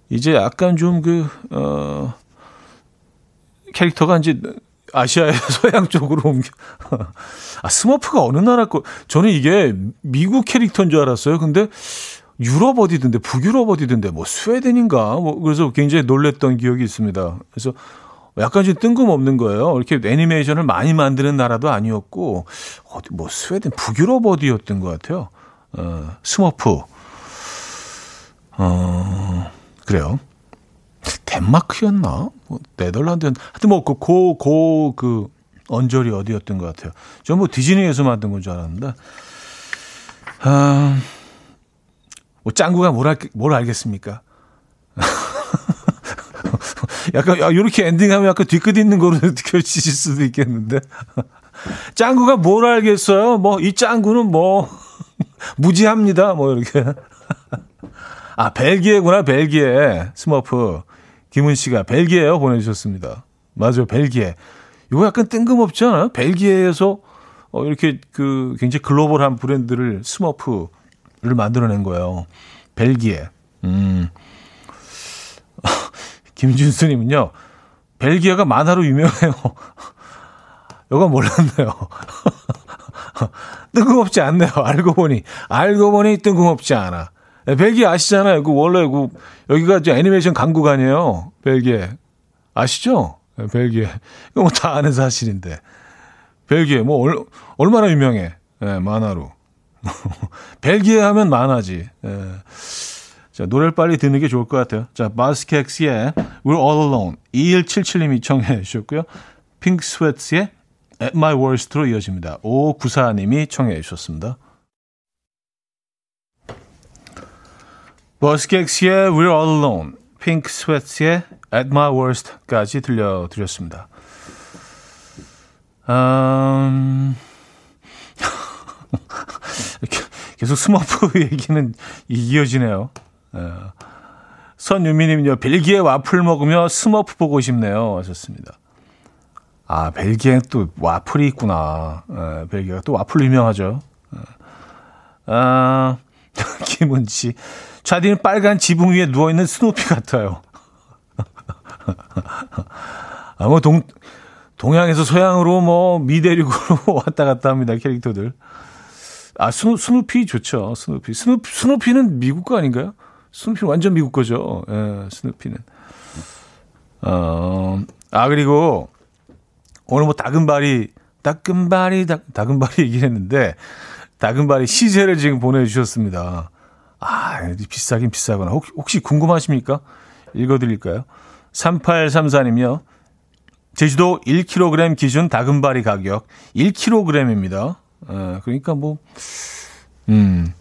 [SPEAKER 1] 이제 약간 좀 그, 어, 캐릭터가 이제 아시아의 [LAUGHS] 서양 쪽으로 옮겨. 아, 스머프가 어느 나라 거, 저는 이게 미국 캐릭터인 줄 알았어요. 근데 유럽 어디든데, 북유럽 어디든데, 뭐 스웨덴인가? 뭐, 그래서 굉장히 놀랬던 기억이 있습니다. 그래서 약간 좀 뜬금없는 거예요. 이렇게 애니메이션을 많이 만드는 나라도 아니었고, 어디, 뭐 스웨덴, 북유럽 어디였던 것 같아요. 어, 스머프. 어, 그래요. 덴마크였나? 뭐 네덜란드 하여튼 뭐그 고 고 그 언저리 어디였던 것 같아요. 전 뭐 디즈니에서 만든 건 줄 알았는데. 아, 뭐 짱구가 뭘, 알, 뭘 알겠습니까? [LAUGHS] 약간 야, 이렇게 엔딩하면 약간 뒤끝 있는 거로 [LAUGHS] 느껴지실 수도 있겠는데. 짱구가 뭘 알겠어요? 뭐 이 짱구는 뭐 [LAUGHS] 무지합니다. 뭐 이렇게. 아 벨기에구나 벨기에 스머프. 김은 씨가 벨기에요 보내주셨습니다. 맞아요, 벨기에. 이거 약간 뜬금없지 않아요? 벨기에에서 어, 이렇게 그 굉장히 글로벌한 브랜드를 스머프를 만들어낸 거예요. 벨기에. 음. [LAUGHS] 김준수님은요, 벨기에가 만화로 유명해요. [LAUGHS] 이거 몰랐네요. [LAUGHS] 뜬금없지 않네요. 알고 보니. 알고 보니 뜬금없지 않아. 네, 벨기에 아시잖아요. 그 원래 그 여기가 이제 애니메이션 강국 아니에요. 벨기에 아시죠? 네, 벨기에 이거 뭐 다 아는 사실인데 벨기에 뭐 얼, 얼마나 유명해 네, 만화로 [LAUGHS] 벨기에 하면 만화지. 네. 자 노래를 빨리 듣는 게 좋을 것 같아요. 자 바스케엑스의 We're All Alone 2177님이 청해 주셨고요. 핑크 스웨트의 At My Worst로 이어집니다. 594님이 청해 주셨습니다. 보즈 스캑스의 We're All Alone, 핑크 스웨트의 At My Worst까지 들려드렸습니다. 음... [LAUGHS] 계속 스머프 얘기는 이어지네요. 어. 선유미님요, 벨기에 와플 먹으며 스머프 보고 싶네요. 하셨습니다. 아, 벨기에 또 와플이 있구나. 에, 벨기에가 또 와플 유명하죠. 에. 아, [LAUGHS] 김은지. 차디는 빨간 지붕 위에 누워있는 스누피 같아요. 아, 뭐, 동, 동양에서 서양으로 뭐, 미대륙으로 [LAUGHS] 왔다 갔다 합니다, 캐릭터들. 아, 스누, 스누피 좋죠, 스누피. 스누피, 스누피는 미국 거 아닌가요? 스누피는 완전 미국 거죠. 예, 스누피는. 어, 아, 그리고 오늘 뭐 다금바리, 다금바리, 다, 다금바리 얘기를 했는데, 다금바리 시제를 지금 보내주셨습니다. 아, 비싸긴 비싸구나. 혹시, 혹시 궁금하십니까? 읽어드릴까요? 3834님요. 제주도 1kg 기준 다금바리 가격 1kg입니다. 어, 그러니까 뭐, 음,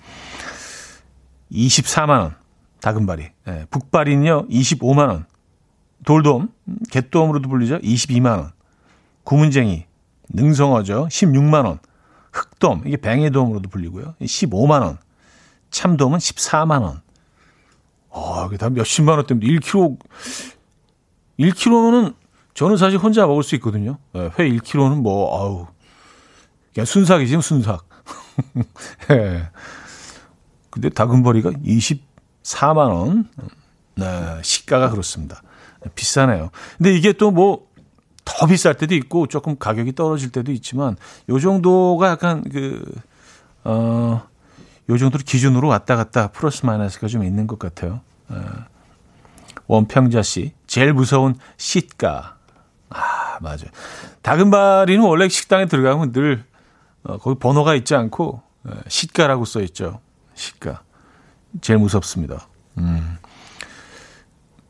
[SPEAKER 1] 24만원. 다금바리. 예, 북바리는요, 25만원. 돌돔, 개돔으로도 불리죠. 22만원. 구문쟁이, 능성어죠. 16만원. 흑돔, 이게 뱅에돔으로도 불리고요. 15만원. 참돔은 14만 원. 아, 이게 다 몇십만 원 때문에 1kg, 1kg는 저는 사실 혼자 먹을 수 있거든요. 예, 회 1kg는 뭐, 아우. 그냥 순삭이지, 순삭. [LAUGHS] 예. 근데 다금버리가 24만 원. 네, 시가가 그렇습니다. 비싸네요. 근데 이게 또 뭐, 더 비쌀 때도 있고, 조금 가격이 떨어질 때도 있지만, 요 정도가 약간 그, 어, 요 정도로 기준으로 왔다 갔다 플러스 마이너스가 좀 있는 것 같아요. 예. 원평자 씨, 제일 무서운 시가. 아, 맞아요. 다금바리는 원래 식당에 들어가면 늘 어, 거기 번호가 있지 않고 예, 시가라고 써 있죠. 시가. 제일 무섭습니다. 음.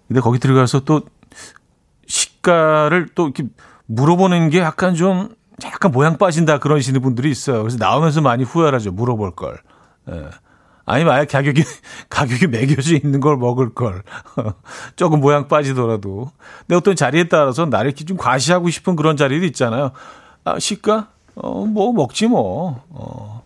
[SPEAKER 1] 근데 거기 들어가서 또 시가를 또 이렇게 물어보는 게 약간 좀 약간 모양 빠진다 그러시는 분들이 있어요. 그래서 나오면서 많이 후회하죠. 물어볼 걸. 예. 아니면 아예 가격이, [LAUGHS] 가격이 매겨져 있는 걸 먹을 걸. [LAUGHS] 조금 모양 빠지더라도. 근데 어떤 자리에 따라서 나를 이렇게 좀 과시하고 싶은 그런 자리도 있잖아요. 아, 시가? 어, 뭐, 먹지 뭐. 어,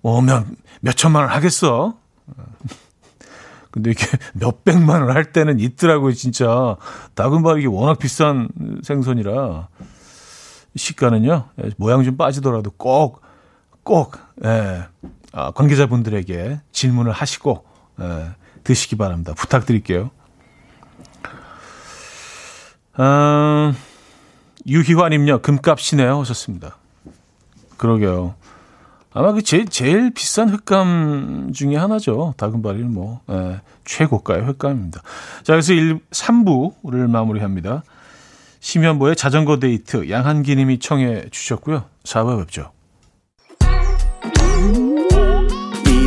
[SPEAKER 1] 뭐, 몇, 몇 천만 원 하겠어. [LAUGHS] 근데 이게 몇 백만 원 할 때는 있더라고요, 진짜. 다금바리 이게 워낙 비싼 생선이라. 시가는요, 모양 좀 빠지더라도 꼭, 꼭, 예. 아, 관계자분들에게 질문을 하시고 에, 드시기 바랍니다. 부탁드릴게요. 아, 유희환님요 금값이네요 하셨습니다. 그러게요. 아마 그 제일, 제일 비싼 횟감 중에 하나죠. 다금바리는 뭐 에, 최고가의 횟감입니다. 자 그래서 1, 3부를 마무리합니다. 심현보의 자전거 데이트 양한기 님이 청해 주셨고요. 4부 뵙죠.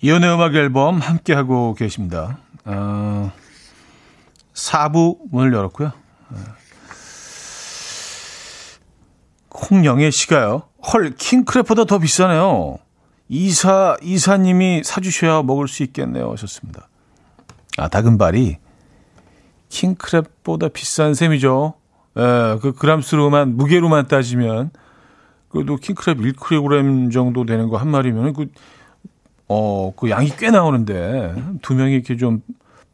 [SPEAKER 1] 이연의 음악 앨범 함께하고 계십니다. 어, 4부 문을 열었고요. 콩영애 씨가요. 헐, 킹크랩보다 더 비싸네요. 이사, 이사님이 사주셔야 먹을 수 있겠네요. 하셨습니다. 아, 다금발이 킹크랩보다 비싼 셈이죠. 예, 그 그람수로만, 무게로만 따지면, 그래도 킹크랩 1kg 정도 되는 거 한 마리면, 그, 어, 그 양이 꽤 나오는데, 두 명이 이렇게 좀,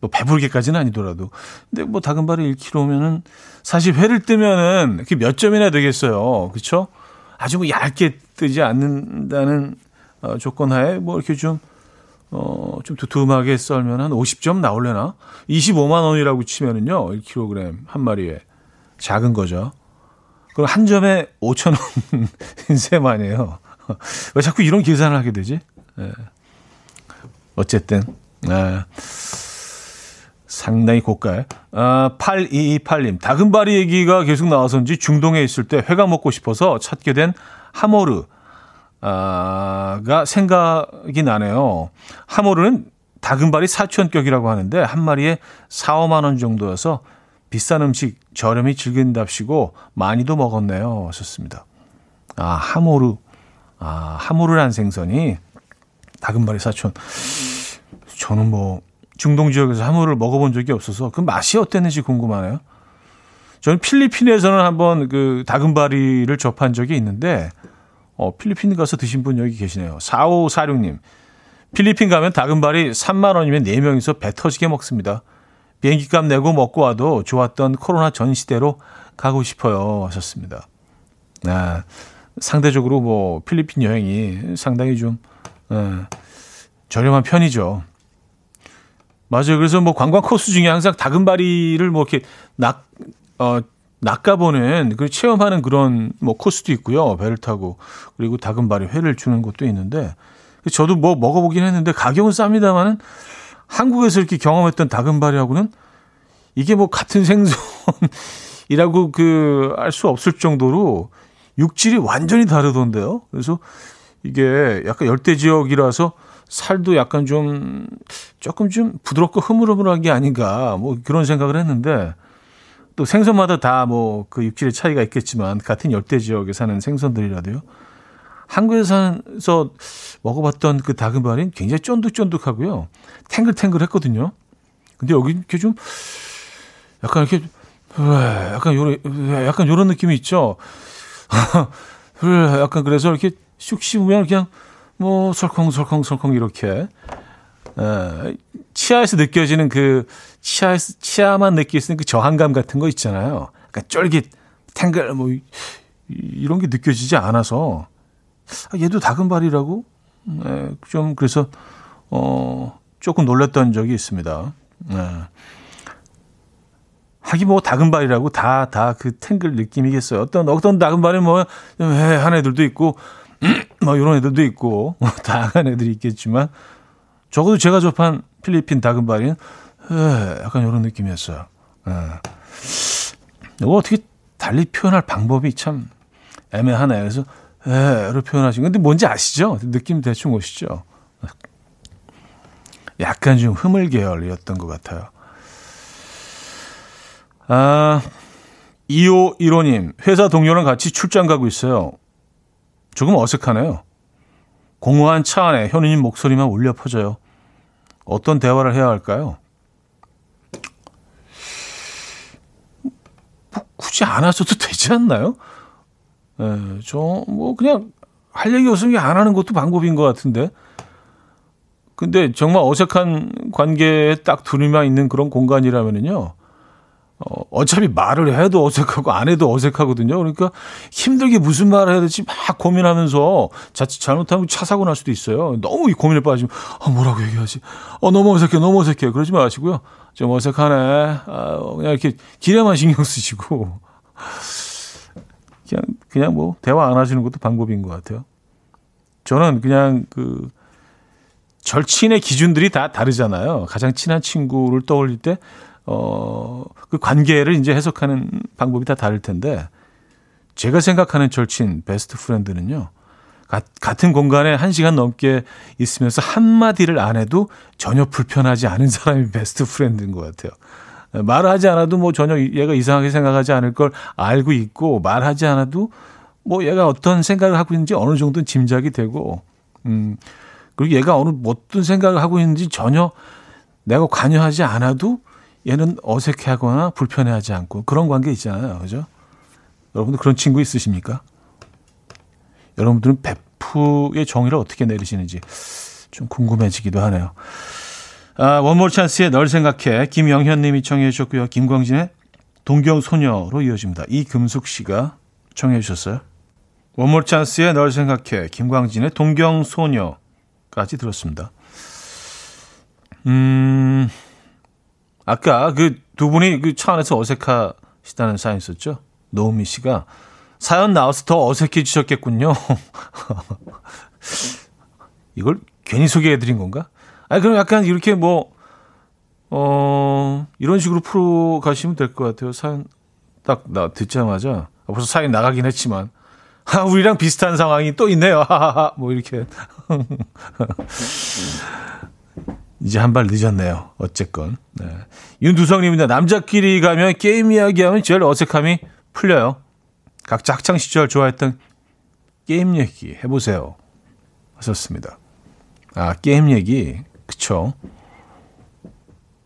[SPEAKER 1] 뭐 배부르게까지는 아니더라도. 근데 뭐 다금발이 1kg면은, 사실 회를 뜨면은, 그게 몇 점이나 되겠어요. 그쵸? 아주 뭐 얇게 뜨지 않는다는 어, 조건 하에, 뭐 이렇게 좀, 어, 좀 두툼하게 썰면 한 50점 나올려나? 25만 원이라고 치면은요, 1kg 한 마리에. 작은 거죠. 그럼 한 점에 5천 원 [LAUGHS] 셈 아니에요. 왜 자꾸 이런 계산을 하게 되지? 네. 어쨌든, 네. 상당히 고가에. 아, 8228님. 다금바리 얘기가 계속 나와서인지 중동에 있을 때 회가 먹고 싶어서 찾게 된 하모르. 아,가 생각이 나네요. 하모르는 다금바리 사천격이라고 하는데 한 마리에 4, 5만 원 정도여서 비싼 음식 저렴히 즐긴답시고 많이도 먹었네요. 하셨습니다. 아, 하모르. 아, 하모르란 생선이 다금바리 사천. 저는 뭐 중동 지역에서 하모를 먹어본 적이 없어서 그 맛이 어땠는지 궁금하네요. 저는 필리핀에서는 한번 그 다금바리를 접한 적이 있는데 어, 필리핀 가서 드신 분 여기 계시네요. 4546님. 필리핀 가면 다금바리 3만 원이면 4명이서 배 터지게 먹습니다. 비행기 값 내고 먹고 와도 좋았던 코로나 전 시대로 가고 싶어요. 하셨습니다. 아, 상대적으로 뭐 필리핀 여행이 상당히 좀 에, 저렴한 편이죠. 맞아요. 그래서 뭐 관광 코스 중에 항상 다금바리를 뭐 이렇게 낙, 어, 낚아보는, 그 체험하는 그런 뭐 코스도 있고요. 배를 타고. 그리고 다금바리 회를 주는 것도 있는데, 저도 뭐 먹어보긴 했는데 가격은 쌉니다만은 한국에서 이렇게 경험했던 다금바리하고는 이게 뭐 같은 [LAUGHS] 생선이라고 그 알 수 없을 정도로 육질이 완전히 다르던데요. 그래서 이게 약간 열대 지역이라서 살도 약간 좀 조금 좀 부드럽고 흐물흐물한 게 아닌가 뭐 그런 생각을 했는데 또 생선마다 다 뭐 그 육질의 차이가 있겠지만 같은 열대 지역에 사는 생선들이라도요. 한국에서 먹어봤던 그 다금바리는 굉장히 쫀득쫀득하고요. 탱글탱글했거든요. 근데 여기 이렇게 좀 약간 이렇게 약간 요런 약간 요런 느낌이 있죠. [LAUGHS] 약간 그래서 이렇게 슉 씹으면 그냥 뭐 설컹설컹설컹 이렇게 에, 치아에서 느껴지는 그 치아에서 치아만 느낄 수 있는 그 저항감 같은 거 있잖아요. 그러니까 쫄깃, 탱글 뭐 이런 게 느껴지지 않아서 아, 얘도 다금발이라고 에, 좀 그래서 어 조금 놀랐던 적이 있습니다. 에. 하긴 뭐 다금발이라고 다 다 그 탱글 느낌이겠어요. 어떤 어떤 다금발이 뭐한 애들도 있고 뭐 이런 애들도 있고 [LAUGHS] 뭐 다양한 애들이 있겠지만 적어도 제가 접한 필리핀 다금바리는 약간 이런 느낌이었어요. 예. 이거 어떻게 달리 표현할 방법이 참 애매하네. 그래서 에로 표현하신 근데 뭔지 아시죠? 느낌 대충 오시죠? 약간 좀 흐물 계열이었던 것 같아요. 아, 2515님, 회사 동료랑 같이 출장 가고 있어요. 조금 어색하네요. 공허한 차 안에 현우님 목소리만 울려 퍼져요. 어떤 대화를 해야 할까요? 뭐 굳이 안 하셔도 되지 않나요? 예, 저뭐 그냥 할 얘기 없으면 안 하는 것도 방법인 것 같은데. 근데 정말 어색한 관계에 딱 둘이만 있는 그런 공간이라면은요. 어, 어차피 말을 해도 어색하고 안 해도 어색하거든요. 그러니까 힘들게 무슨 말을 해야 될지 막 고민하면서 자칫 잘못하면 차 사고 날 수도 있어요. 너무 이 고민에 빠지면 아, 뭐라고 얘기하지? 어, 너무 어색해, 너무 어색해. 그러지 마시고요. 좀 어색하네. 아, 그냥 이렇게 길에만 신경 쓰시고 그냥 그냥 뭐 대화 안 하시는 것도 방법인 것 같아요. 저는 그냥 그 절친의 기준들이 다 다르잖아요. 가장 친한 친구를 떠올릴 때 어, 그 관계를 이제 해석하는 방법이 다 다를 텐데, 제가 생각하는 절친, best friend는요, 가, 같은 공간에 한 시간 넘게 있으면서 한마디를 안 해도 전혀 불편하지 않은 사람이 best friend인 것 같아요. 말하지 않아도 뭐 전혀 얘가 이상하게 생각하지 않을 걸 알고 있고, 말하지 않아도 뭐 얘가 어떤 생각을 하고 있는지 어느 정도는 짐작이 되고, 음, 그리고 얘가 어느 어떤 생각을 하고 있는지 전혀 내가 관여하지 않아도 얘는 어색해하거나 불편해하지 않고 그런 관계 있잖아요. 그죠? 여러분들 그런 친구 있으십니까? 여러분들은 베프의 정의를 어떻게 내리시는지 좀 궁금해지기도 하네요. 아, 원몰 찬스의 널 생각해 김영현 님이 청해 주셨고요. 김광진의 동경 소녀로 이어집니다. 이금숙 씨가 청해 주셨어요. 원몰 찬스의 널 생각해 김광진의 동경 소녀까지 들었습니다. 음... 아까 그 두 분이 그 차 안에서 어색하시다는 사연 있었죠? 노우미 씨가 사연 나와서 더 어색해지셨겠군요. [LAUGHS] 이걸 괜히 소개해드린 건가? 아니, 그럼 약간 이렇게 뭐, 어, 이런 식으로 풀어 가시면 될 것 같아요. 사연 딱 나 듣자마자 벌써 사연 나가긴 했지만 아, 우리랑 비슷한 상황이 또 있네요. [LAUGHS] 뭐 이렇게. [LAUGHS] 이제 한 발 늦었네요. 어쨌건. 네. 윤두성님입니다. 남자끼리 가면 게임 이야기하면 제일 어색함이 풀려요. 각자 학창 시절 좋아했던 게임 얘기 해보세요. 하셨습니다. 아, 게임 얘기. 그쵸.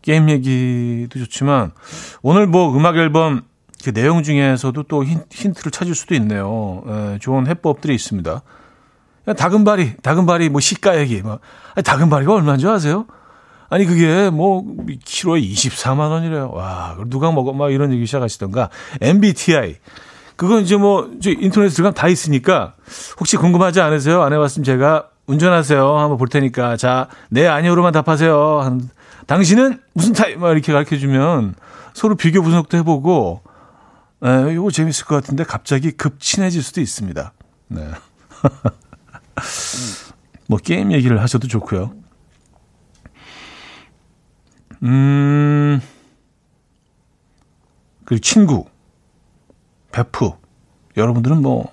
[SPEAKER 1] 게임 얘기도 좋지만, 오늘 뭐 음악 앨범 그 내용 중에서도 또 힌, 트를 찾을 수도 있네요. 에, 예, 좋은 해법들이 있습니다. 다금바리, 다금바리 뭐 시가 얘기. 뭐. 아니, 다금바리가 얼마인 줄 아세요? 아니, 그게 뭐, 키로에 24만 원이래요. 와, 누가 먹어? 막 이런 얘기 시작하시던가. MBTI. 그건 이제 뭐, 저 인터넷에 들어가면 다 있으니까, 혹시 궁금하지 않으세요? 안 해봤으면 제가 운전하세요. 한번 볼 테니까. 자, 네, 아니요로만 답하세요. 한, 당신은 무슨 타입? 막 이렇게 가르쳐 주면 서로 비교 분석도 해보고, 에, 이거 재밌을 것 같은데 갑자기 급 친해질 수도 있습니다. 네. [LAUGHS] 뭐 게임 얘기를 하셔도 좋고요. 음, 그리고 친구, 베프. 여러분들은 뭐,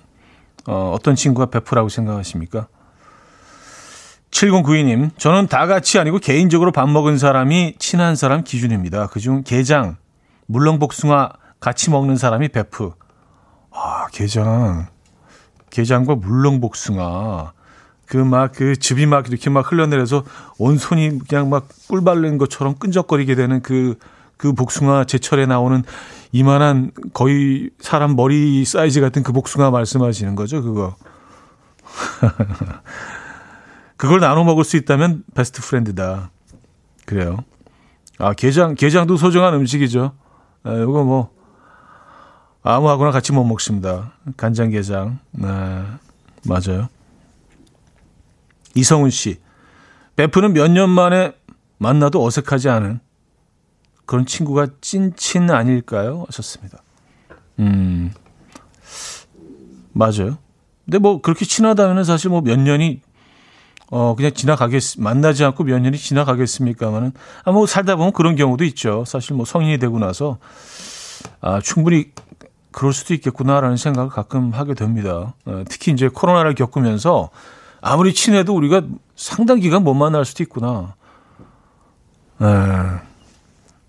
[SPEAKER 1] 어, 어떤 친구가 베프라고 생각하십니까? 7092님, 저는 다 같이 아니고 개인적으로 밥 먹은 사람이 친한 사람 기준입니다. 그중 게장, 물렁복숭아 같이 먹는 사람이 베프. 아, 게장. 게장과 물렁복숭아. 그 막, 그 즙이 막 이렇게 막 흘러내려서 온 손이 그냥 막 꿀 바른 것처럼 끈적거리게 되는 그, 그 복숭아 제철에 나오는 이만한 거의 사람 머리 사이즈 같은 그 복숭아 말씀하시는 거죠, 그거. [LAUGHS] 그걸 나눠 먹을 수 있다면 best friend다. 그래요. 아, 게장, 게장도 소중한 음식이죠. 아, 이거 뭐, 아무하고나 같이 못 먹습니다. 간장 게장. 네, 맞아요. 이성훈 씨. 베프는 몇 년 만에 만나도 어색하지 않은 그런 친구가 찐친 아닐까요? 하셨습니다. 음, 맞아요. 근데 뭐 그렇게 친하다면 사실 뭐 몇 년이 어 그냥 지나가겠 만나지 않고 몇 년이 지나가겠습니까만은 아뭐 살다 보면 그런 경우도 있죠. 사실 뭐 성인이 되고 나서 아 충분히 그럴 수도 있겠구나라는 생각을 가끔 하게 됩니다. 어, 특히 이제 코로나를 겪으면서 아무리 친해도 우리가 상당 기간 못 만날 수도 있구나. 에,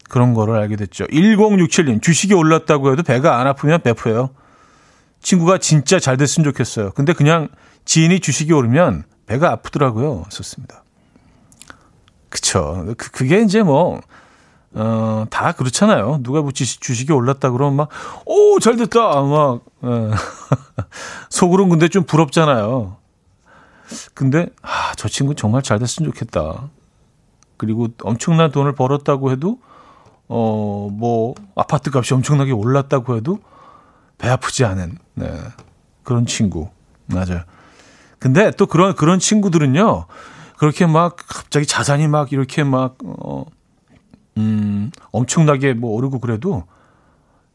[SPEAKER 1] 그런 거를 알게 됐죠. 1067님, 주식이 올랐다고 해도 배가 안 아프면 베프예요. 친구가 진짜 잘 됐으면 좋겠어요. 근데 그냥 지인이 주식이 오르면 배가 아프더라고요. 썼습니다. 그쵸. 그, 그게 이제 뭐, 어, 다 그렇잖아요. 누가 뭐 주식이 올랐다 그러면 막, 오, 잘 됐다! 막, 어. [LAUGHS] 속으로는 근데 좀 부럽잖아요. 근데, 아, 저 친구 정말 잘 됐으면 좋겠다. 그리고 엄청난 돈을 벌었다고 해도, 어, 뭐, 아파트 값이 엄청나게 올랐다고 해도 배 아프지 않은, 네. 그런 친구. 맞아요. 근데 또 그런, 그런 친구들은요, 그렇게 막 갑자기 자산이 막 이렇게 막, 어, 음, 엄청나게 뭐 오르고 그래도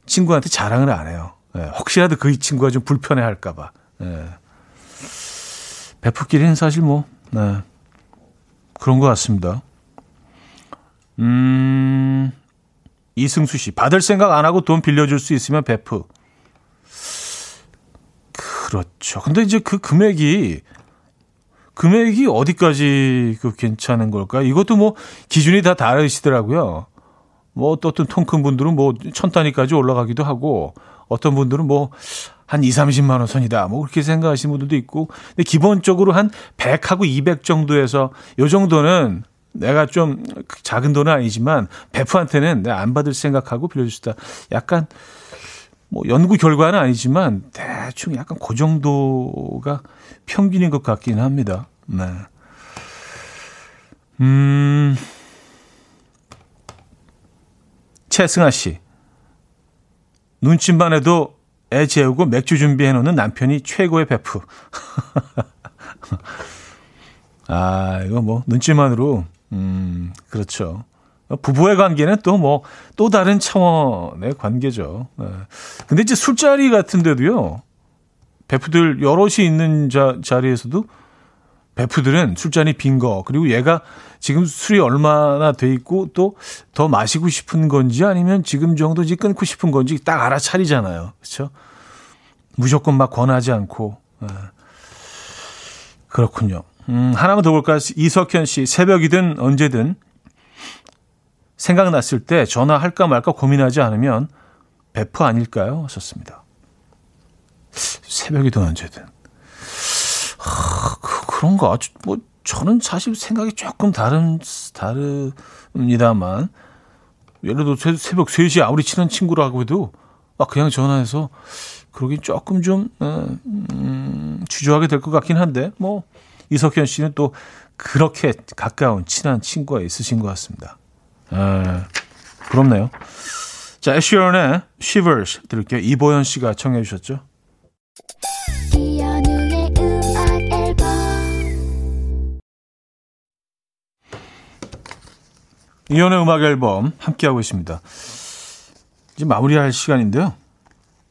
[SPEAKER 1] 친구한테 자랑을 안 해요. 예, 혹시라도 그 친구가 좀 불편해 할까봐. 예. 베프끼리는 사실 뭐, 네. 그런 것 같습니다. 음, 이승수 씨, 받을 생각 안 하고 돈 빌려줄 수 있으면 베프. 그렇죠. 근데 이제 그 금액이 금액이 어디까지 그 괜찮은 걸까? 이것도 뭐 기준이 다 다르시더라고요. 뭐 어떤 통 큰 분들은 뭐 천 단위까지 올라가기도 하고 어떤 분들은 뭐 한 2, 30만 원 선이다. 뭐 그렇게 생각하시는 분들도 있고. 근데 기본적으로 한 100하고 200 정도에서 요 정도는 내가 좀 작은 돈은 아니지만 베프한테는 내가 안 받을 생각하고 빌려주시다. 약간 뭐 연구 결과는 아니지만 대충 약간 그 정도가 평균인 것 같긴 합니다. 네. 음, 최승아 씨. 눈치만 해도 애 재우고 맥주 준비해 놓는 남편이 최고의 베프. [LAUGHS] 아, 이거 뭐, 눈치만으로, 음, 그렇죠. 부부의 관계는 또 뭐, 또 다른 차원의 관계죠. 네. 근데 이제 술자리 같은 데도요, 베프들 여럿이 있는 자, 자리에서도 베프들은 술잔이 빈 거, 그리고 얘가 지금 술이 얼마나 돼 있고 또 더 마시고 싶은 건지 아니면 지금 정도 지 끊고 싶은 건지 딱 알아차리잖아요. 그렇죠? 무조건 막 권하지 않고. 네. 그렇군요. 음, 하나만 더 볼까요? 이석현 씨, 새벽이든 언제든 생각났을 때 전화할까 말까 고민하지 않으면 베프 아닐까요? 하셨습니다. 새벽이든 언제든. 그런가? 뭐, 저는 사실 생각이 조금 다른, 다릅니다만, 예를 들어 새벽 3시에 아무리 친한 친구라고 해도, 아, 그냥 전화해서, 그러긴 조금 좀, 어, 음, 주저하게 될 것 같긴 한데, 뭐, 이석현 씨는 또 그렇게 가까운 친한 친구가 있으신 것 같습니다. 에, 부럽네요. 자, 애쉬언의 Shivers 들을게요. 이보연 씨가 청해 주셨죠. 이현우의 음악 앨범 함께하고 있습니다. 이제 마무리할 시간인데요.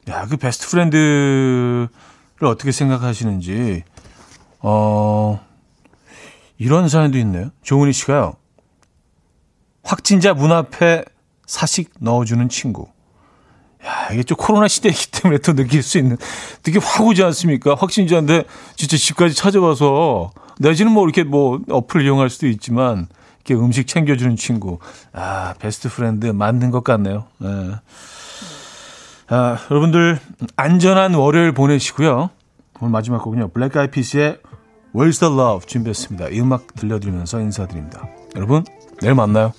[SPEAKER 1] 야, 그 best friend를 어떻게 생각하시는지, 어, 이런 사연도 있네요. 조은희 씨가요. 확진자 문 앞에 사식 넣어주는 친구. 야, 이게 좀 코로나 시대이기 때문에 또 느낄 수 있는, 되게 확 오지 않습니까? 확진자인데 진짜 집까지 찾아와서, 내지는 뭐 이렇게 뭐 어플을 이용할 수도 있지만, 이렇게 음식 챙겨주는 친구. 아, best friend 맞는 것 같네요. 네. 아, 여러분들, 안전한 월요일 보내시고요. 오늘 마지막 곡은요. Black Eyed Peas의 Where's the Love 준비했습니다. 이 음악 들려드리면서 인사드립니다. 여러분, 내일 만나요.